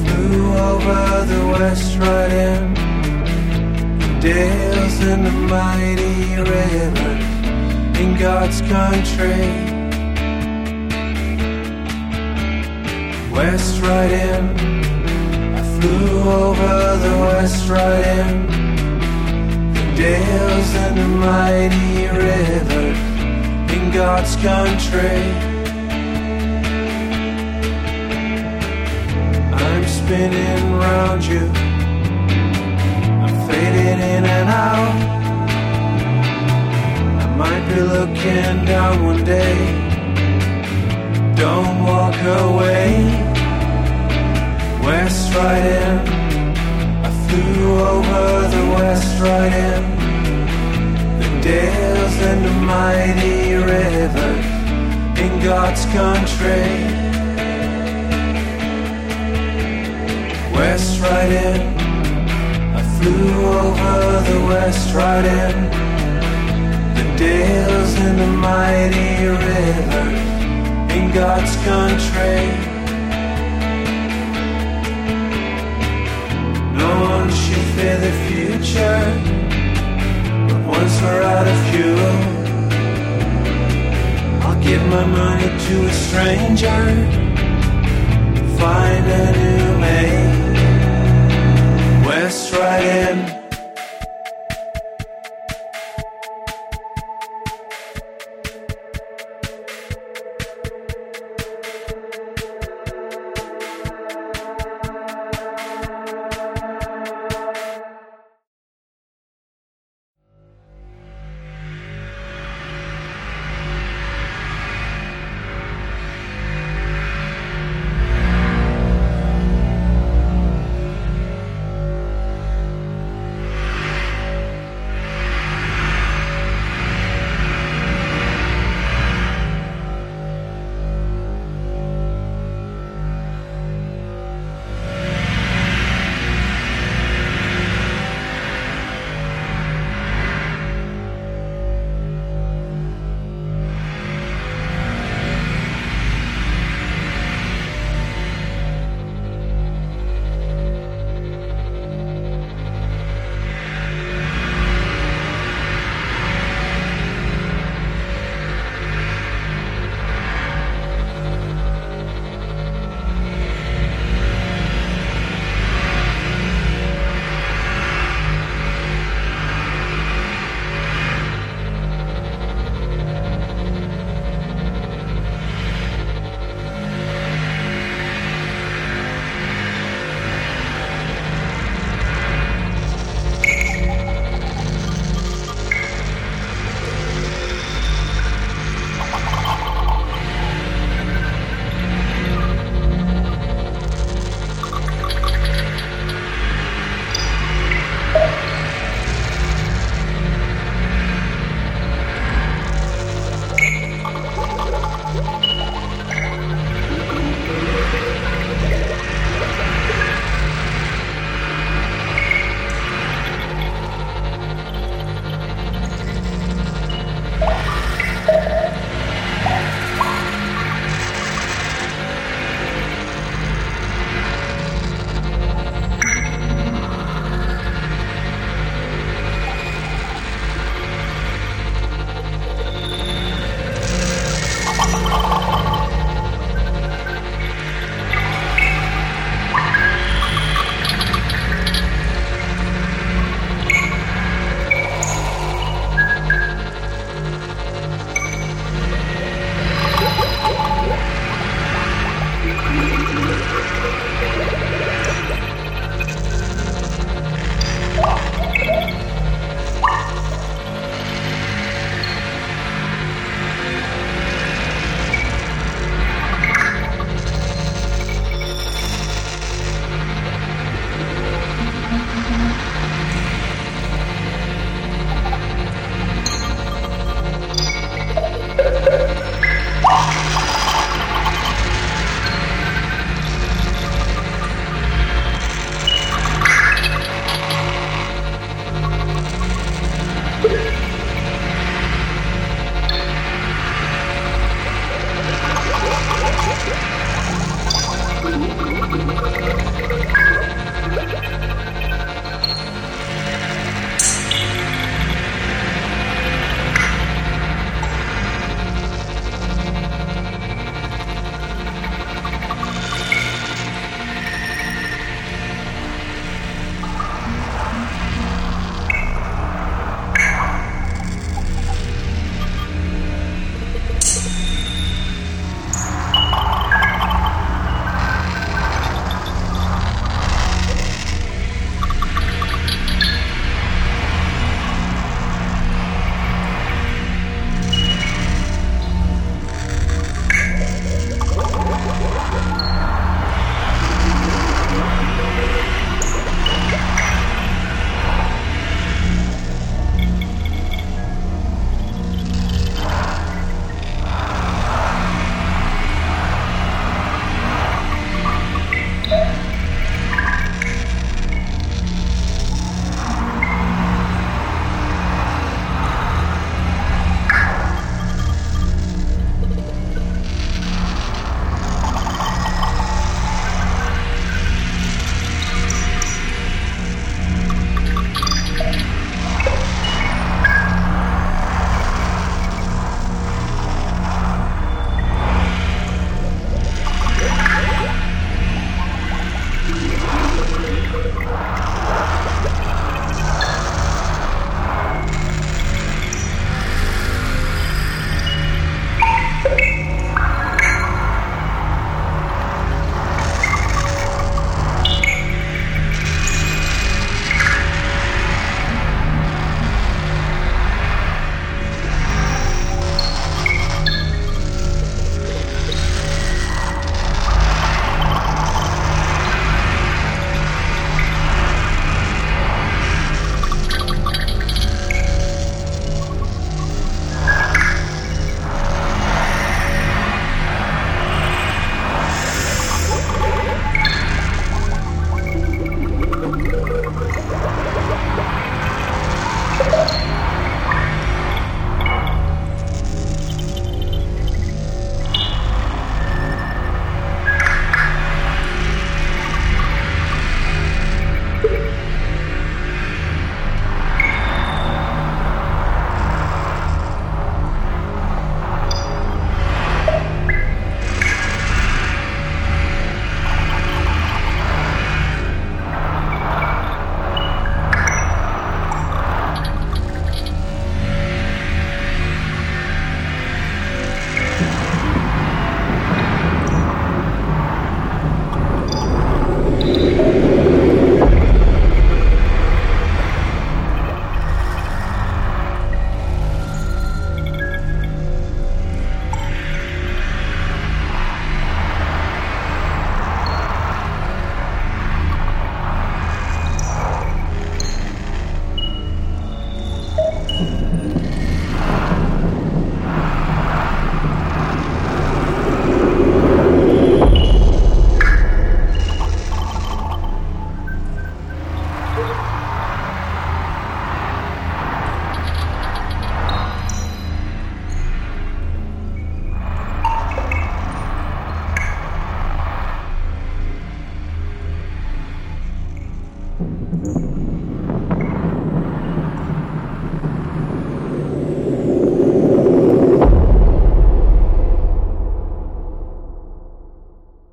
Flew over the West Riding. Dales in the mighty river in God's country. West Riding. I flew over the West Riding. Dales in the mighty river in God's country. Spinning round you. I'm fading in and out. I might be looking down one day. Don't walk away. West Riding. I flew over the West Riding. The Dales and the mighty river in God's country. West Riding. I flew over the West Riding. The Dales and the mighty river in God's country. No one should fear the future, but once we're out of fuel, I'll give my money to a stranger. Find a new. West Riding.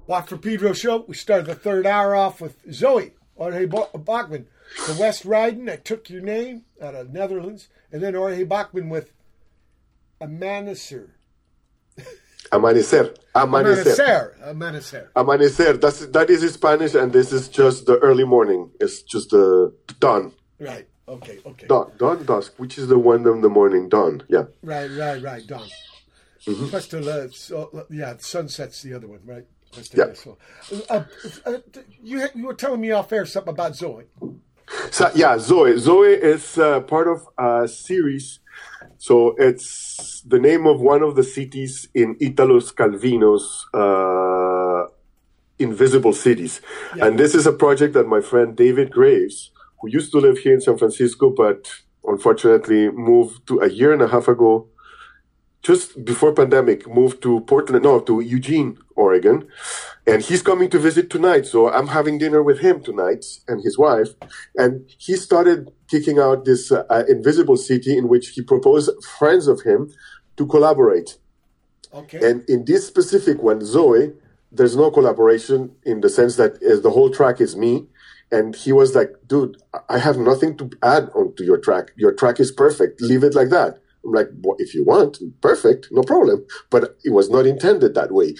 Watt from Pedro show. We started the third hour off with Zoe Jorge Bo- Bachmann, the West Riding that took your name out of Netherlands, and then Jorge Bachmann with Amanecer. Amanecer. Amanecer. Amanecer. Amanecer. That's that is in Spanish, and this is just the early morning. It's just the dawn, Right. Okay. Okay. dawn, dawn, dusk, which is the one in the morning, dawn. Yeah. Right. Right. Right. Dawn. Mm-hmm. Plus the uh, so, yeah, sunset's the other one, right? Plus the- Yeah. so- uh, uh, you you were telling me off air something about Zoe. So, yeah, Zoe. Zoe is uh, part of a series. So it's the name of one of the cities in Italo Calvino's uh, Invisible Cities. And this is a project that my friend David Graves, who used to live here in San Francisco, but unfortunately moved to a year and a half ago, just before pandemic, moved to Portland, no, to Eugene, Oregon. And he's coming to visit tonight. So I'm having dinner with him tonight and his wife. And he started kicking out this uh, uh, invisible city in which he proposed friends of him to collaborate. Okay. And in this specific one, Zoe, there's no collaboration in the sense that uh, the whole track is me. And he was like, dude, I have nothing to add onto your track. Your track is perfect. Leave it like that. I'm like, well, if you want, perfect, no problem. But it was not intended that way.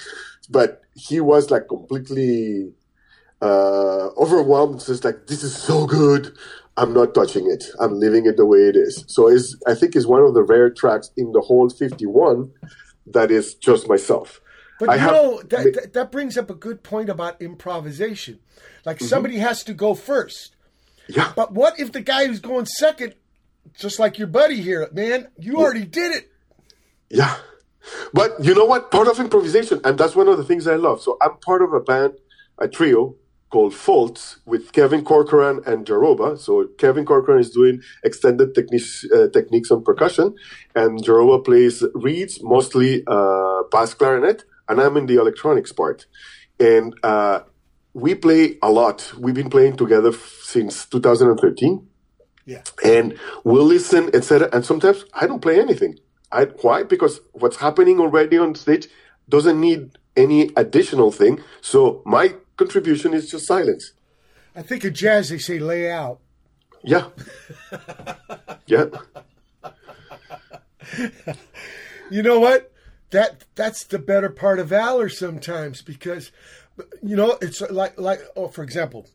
But he was like completely uh, overwhelmed. Just like, this is so good. I'm not touching it. I'm leaving it the way it is. So it's, I think it's one of the rare tracks in the whole 51 that is just myself. But I you have- know that, that that brings up a good point about improvisation. Like somebody has to go first. Mm-hmm. Yeah. But what if the guy who's going second, just like your buddy here, man, you already did it. Yeah. But you know what? Part of improvisation, and that's one of the things I love. So I'm part of a band, a trio called Faults with Kevin Corcoran and Jaroba. So Kevin Corcoran is doing extended techniques, uh, techniques on percussion, and Jaroba plays reeds, mostly uh, bass clarinet, and I'm in the electronics part. And uh, we play a lot. We've been playing together f- since 2013 Yeah. and we'll listen, etc. And sometimes I don't play anything. I, why? Because what's happening already on stage doesn't need any additional thing. So my contribution is just silence. I think in jazz they say lay out. Yeah. yeah. You know what? That that's the better part of valor sometimes because you know it's like like oh for example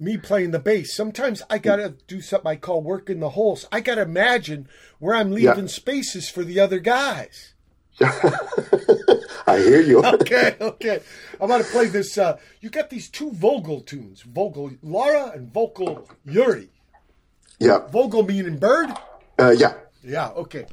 me playing the bass. Sometimes I gotta do something I call working the holes. I gotta imagine where I'm leaving spaces for the other guys. I hear you. okay okay. I'm gonna play this uh, you got these two Vogel tunes Vogel Laura and Vogel Yuri. Yeah. Vogel meaning bird? Uh, yeah. yeah okay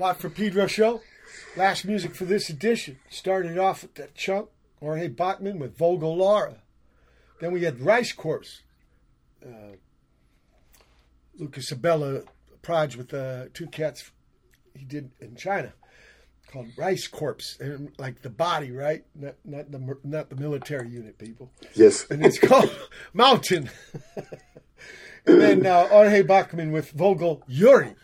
Watt from Pedro show. Last music for this edition. Started off with that chunk, Jorge Bachmann with Vogel Laura. Then we had Rice Corpse. Uh, Lucas Abela, Proj with uh, two cats he did in China called Rice Corpse, and like the body, right? Not not the not the military unit people. Yes. And it's called Mountain. and then uh, Jorge Bachmann with Vogel Yuri.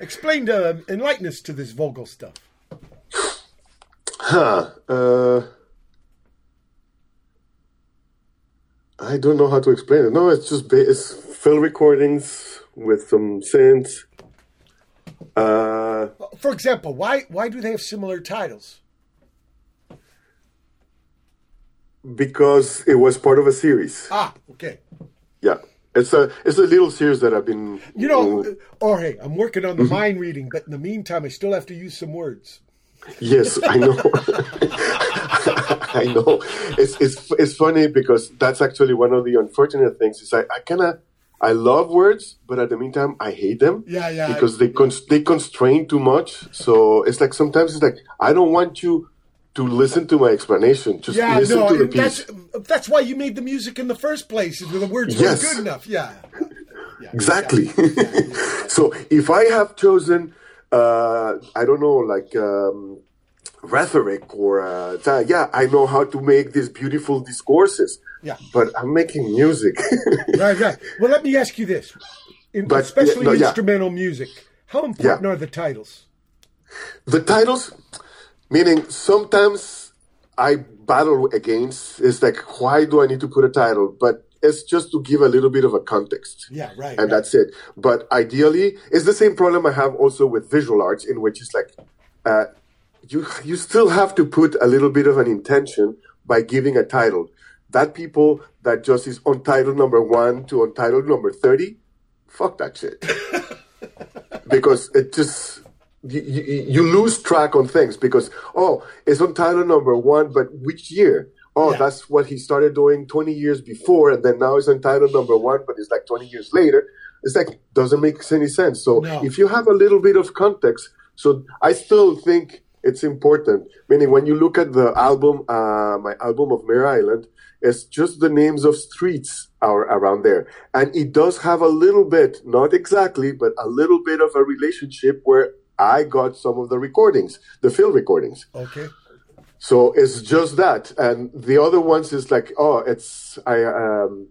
Explain, uh, enlighten us to this Vogel stuff. Huh. Uh, I don't know how to explain it. No, it's just ba- it's fill recordings with some synths. Uh, For example, why why do they have similar titles? because it was part of a series. Ah, okay. Yeah, it's a it's a little series that I've been. You know, uh, Jorge, I'm working on the mind reading, but in the meantime, I still have to use some words. Yes, I know. I know. It's it's it's funny because that's actually one of the unfortunate things. Is I, I kind of I love words, but at the meantime I hate them. Yeah, yeah. Because they cons- they constrain too much. So it's like sometimes it's like I don't want you to listen to my explanation. Just Yeah, listen no, to the piece. that's that's why you made the music in the first place. Is the words Yes. weren't good enough. Yeah. Exactly. so if I have chosen, uh, I don't know, like um, rhetoric or uh, yeah, I know how to make these beautiful discourses. Yeah. But I'm making music. Right, right. Well, let me ask you this: in, But, especially yeah, no, yeah. instrumental music, how important are the titles? the titles, meaning sometimes I battle against. is like, why do I need to put a title? But it's just to give a little bit of a context. Yeah, right. and right. that's it. But ideally, it's the same problem I have also with visual arts, in which it's like uh, you you still have to put a little bit of an intention by giving a title. That people that just is on title number one to on title number thirty, fuck that shit, because it just. You, you, lose track on things because oh it's on title number one but which year? Oh Yeah. that's what he started doing 20 years before and then now it's on title number one but it's like 20 years later. It's like doesn't make any sense. So No. if you have a little bit of context so i still think it's important. Meaning when you look at the album uh, my album of mare island it's just the names of streets are around there. And it does have a little bit not exactly but a little bit of a relationship where i got some of the recordings the field recordings Okay. so it's just that, and the other ones is like, oh, it's I um,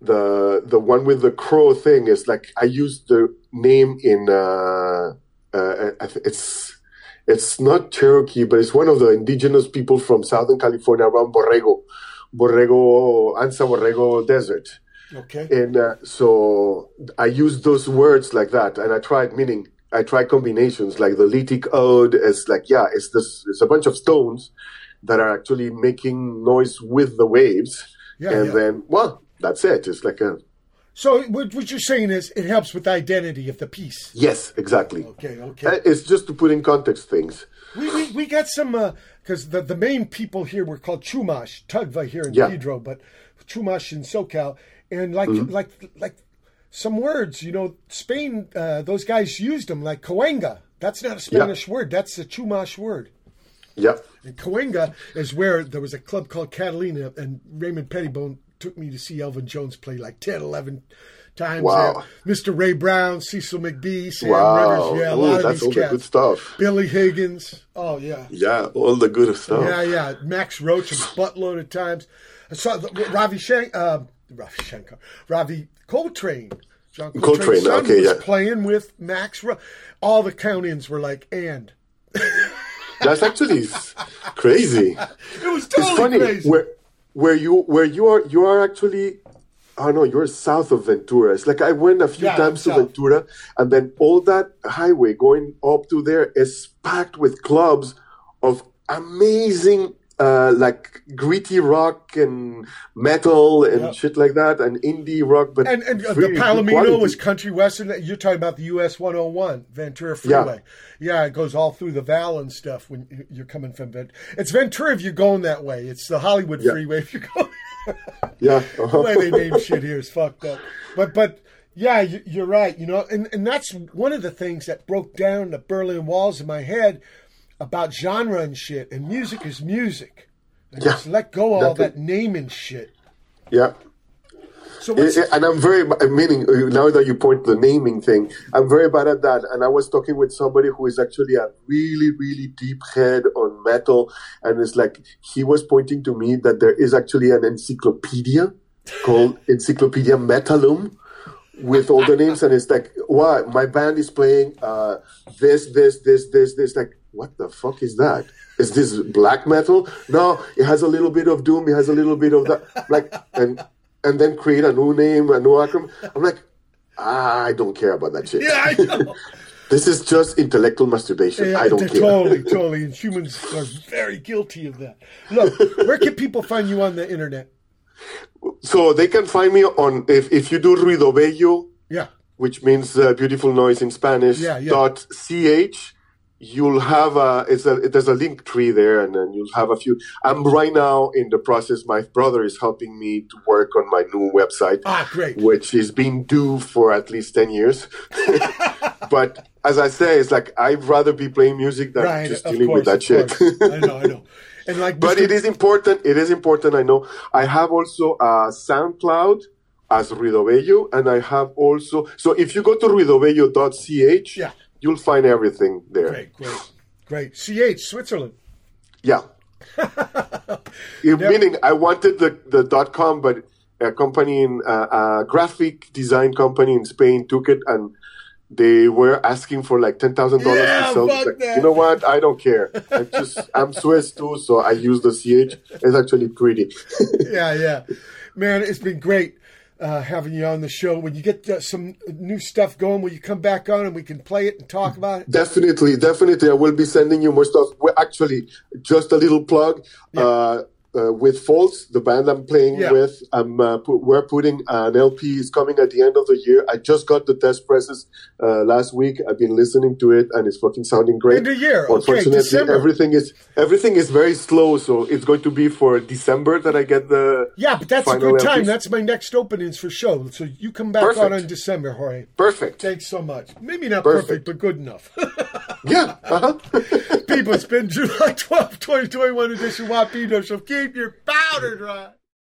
the the one with the crow thing is like I used the name in uh, uh, it's it's not Cherokee, but it's one of the indigenous people from Southern California around Borrego, Borrego Anza Borrego Desert. Okay. And uh, so I used those words like that, and I tried meaning. I try combinations like the lithicode is like yeah, it's this. It's a bunch of stones that are actually making noise with the waves, Yeah, and yeah. then well, that's it. It's like a So what, what you're saying is it helps with the identity of the piece. yes, exactly. Okay. Okay. Uh, It's just to put in context things. We, we, we got some because the the main people here were called Chumash, Tongva here in Yeah. Pedro, but Chumash in SoCal, and like Mm-hmm. like like some words, you know, Spain uh, those guys used them like Cahuenga. That's not a Spanish word. That's a Chumash word. Yeah, And Cahuenga is where there was a club called Catalina, and Raymond Pettibon took me to see Elvin Jones play like 10, 11 times. Wow. there. Mr. Ray Brown, Cecil McBee, Sam wow, Rivers. Yeah, a Ooh, lot of that's these all the cats. good stuff. Billy Higgins. Oh, yeah. Yeah, all the good stuff. Yeah, yeah. Max Roach a buttload of times. I saw the, Ravi Shank, uh, Ravi Shankar, Ravi Coltrane. John Coltrane, Coltrane's son okay, was yeah. playing with Max. All the count-ins were like, and. That's actually crazy. It was totally it's funny crazy. where where you where you are you are actually oh no you're south of Ventura. It's like I went a few Yeah, times to south. Ventura, and then all that highway going up to there is packed with clubs of amazing. Uh, like gritty rock and metal and Yeah. shit like that, and indie rock, but And, and the Palomino was country western. You're talking about the US 101, Ventura Freeway. Yeah. it goes all through the Val and stuff when you- you're coming from Ventura. It's Ventura if you're going that way. It's the Hollywood Yeah. Freeway if you're going. yeah, the uh-huh. way they name shit here is fucked up. But but Yeah, you- you're right. You know, and, and that's one of the things that broke down the Berlin Walls in my head about genre and shit. And music is music. And Yeah, just let go of all that naming shit. Yeah. So what's, I- I- and I'm very, meaning uh, now that you point the naming thing, I'm very bad at that. And I was talking with somebody who is actually a really, really deep head on metal, and it's like he was pointing to me that there is actually an encyclopedia called Encyclopaedia Metallum with all the names, and it's like, wow, my band is playing uh, this, this, this, this, this. Like, what the fuck is that? Is this black metal? No, it has a little bit of doom. It has a little bit of that. Like, and and then create a new name, a new acronym. I'm like, I don't care about that shit. yeah, I know. This is just intellectual masturbation. Yeah, I don't care. Totally, totally. And humans are very guilty of that. Look, where can people find you on the internet? So they can find me on if if you do Ruido Bello, Yeah. which means uh, beautiful noise in Spanish. Yeah, yeah. Dot ch. You'll have a it's a there's a link tree there, and then you'll have a few. I'm right now in the process. My brother is helping me to work on my new website. Ah, great. which is been due for at least 10 years. but as I say, it's like I'd rather be playing music than Right. just dealing course, with that shit. I know, I know. And like, but Mr. it is important. It is important. I know. I have also a SoundCloud as Ruido Bello, and I have also. So if you go to ruidobello.ch, Yeah. You'll find everything there. Great, great, great. CH, Switzerland. Yeah. Meaning, I wanted the, the dot com, but a company in uh, a graphic design company in Spain took it, and they were asking for like ten thousand dollars Yeah, to sell. like, you know what? I don't care. I just I'm Swiss too, so I use the ch. It's actually pretty. Yeah, yeah. Man, it's been great uh, having you on the show. When you get uh, some new stuff going, will you come back on and we can play it and talk about it? Definitely, definitely. I will be sending you more stuff. Well, actually, just a little plug. Uh, uh, with Faults, the band I'm playing Yeah. with, I'm, uh, pu- we're putting an LP. is coming at the end of the year. I just got the test presses uh, last week. I've been listening to it, and it's fucking sounding great. End of year. Okay, Unfortunately, December. everything is everything is very slow, so it's going to be for December that I get the Yeah, but that's a good time. LPs. That's my next openings for show. So you come back Perfect. on in December, Jorge. perfect. Thanks so much. Maybe not perfect, Perfect. but good enough. Yeah. Uh-huh. People, it's been July 12th, 2021 edition Wapito, so keep your powder dry.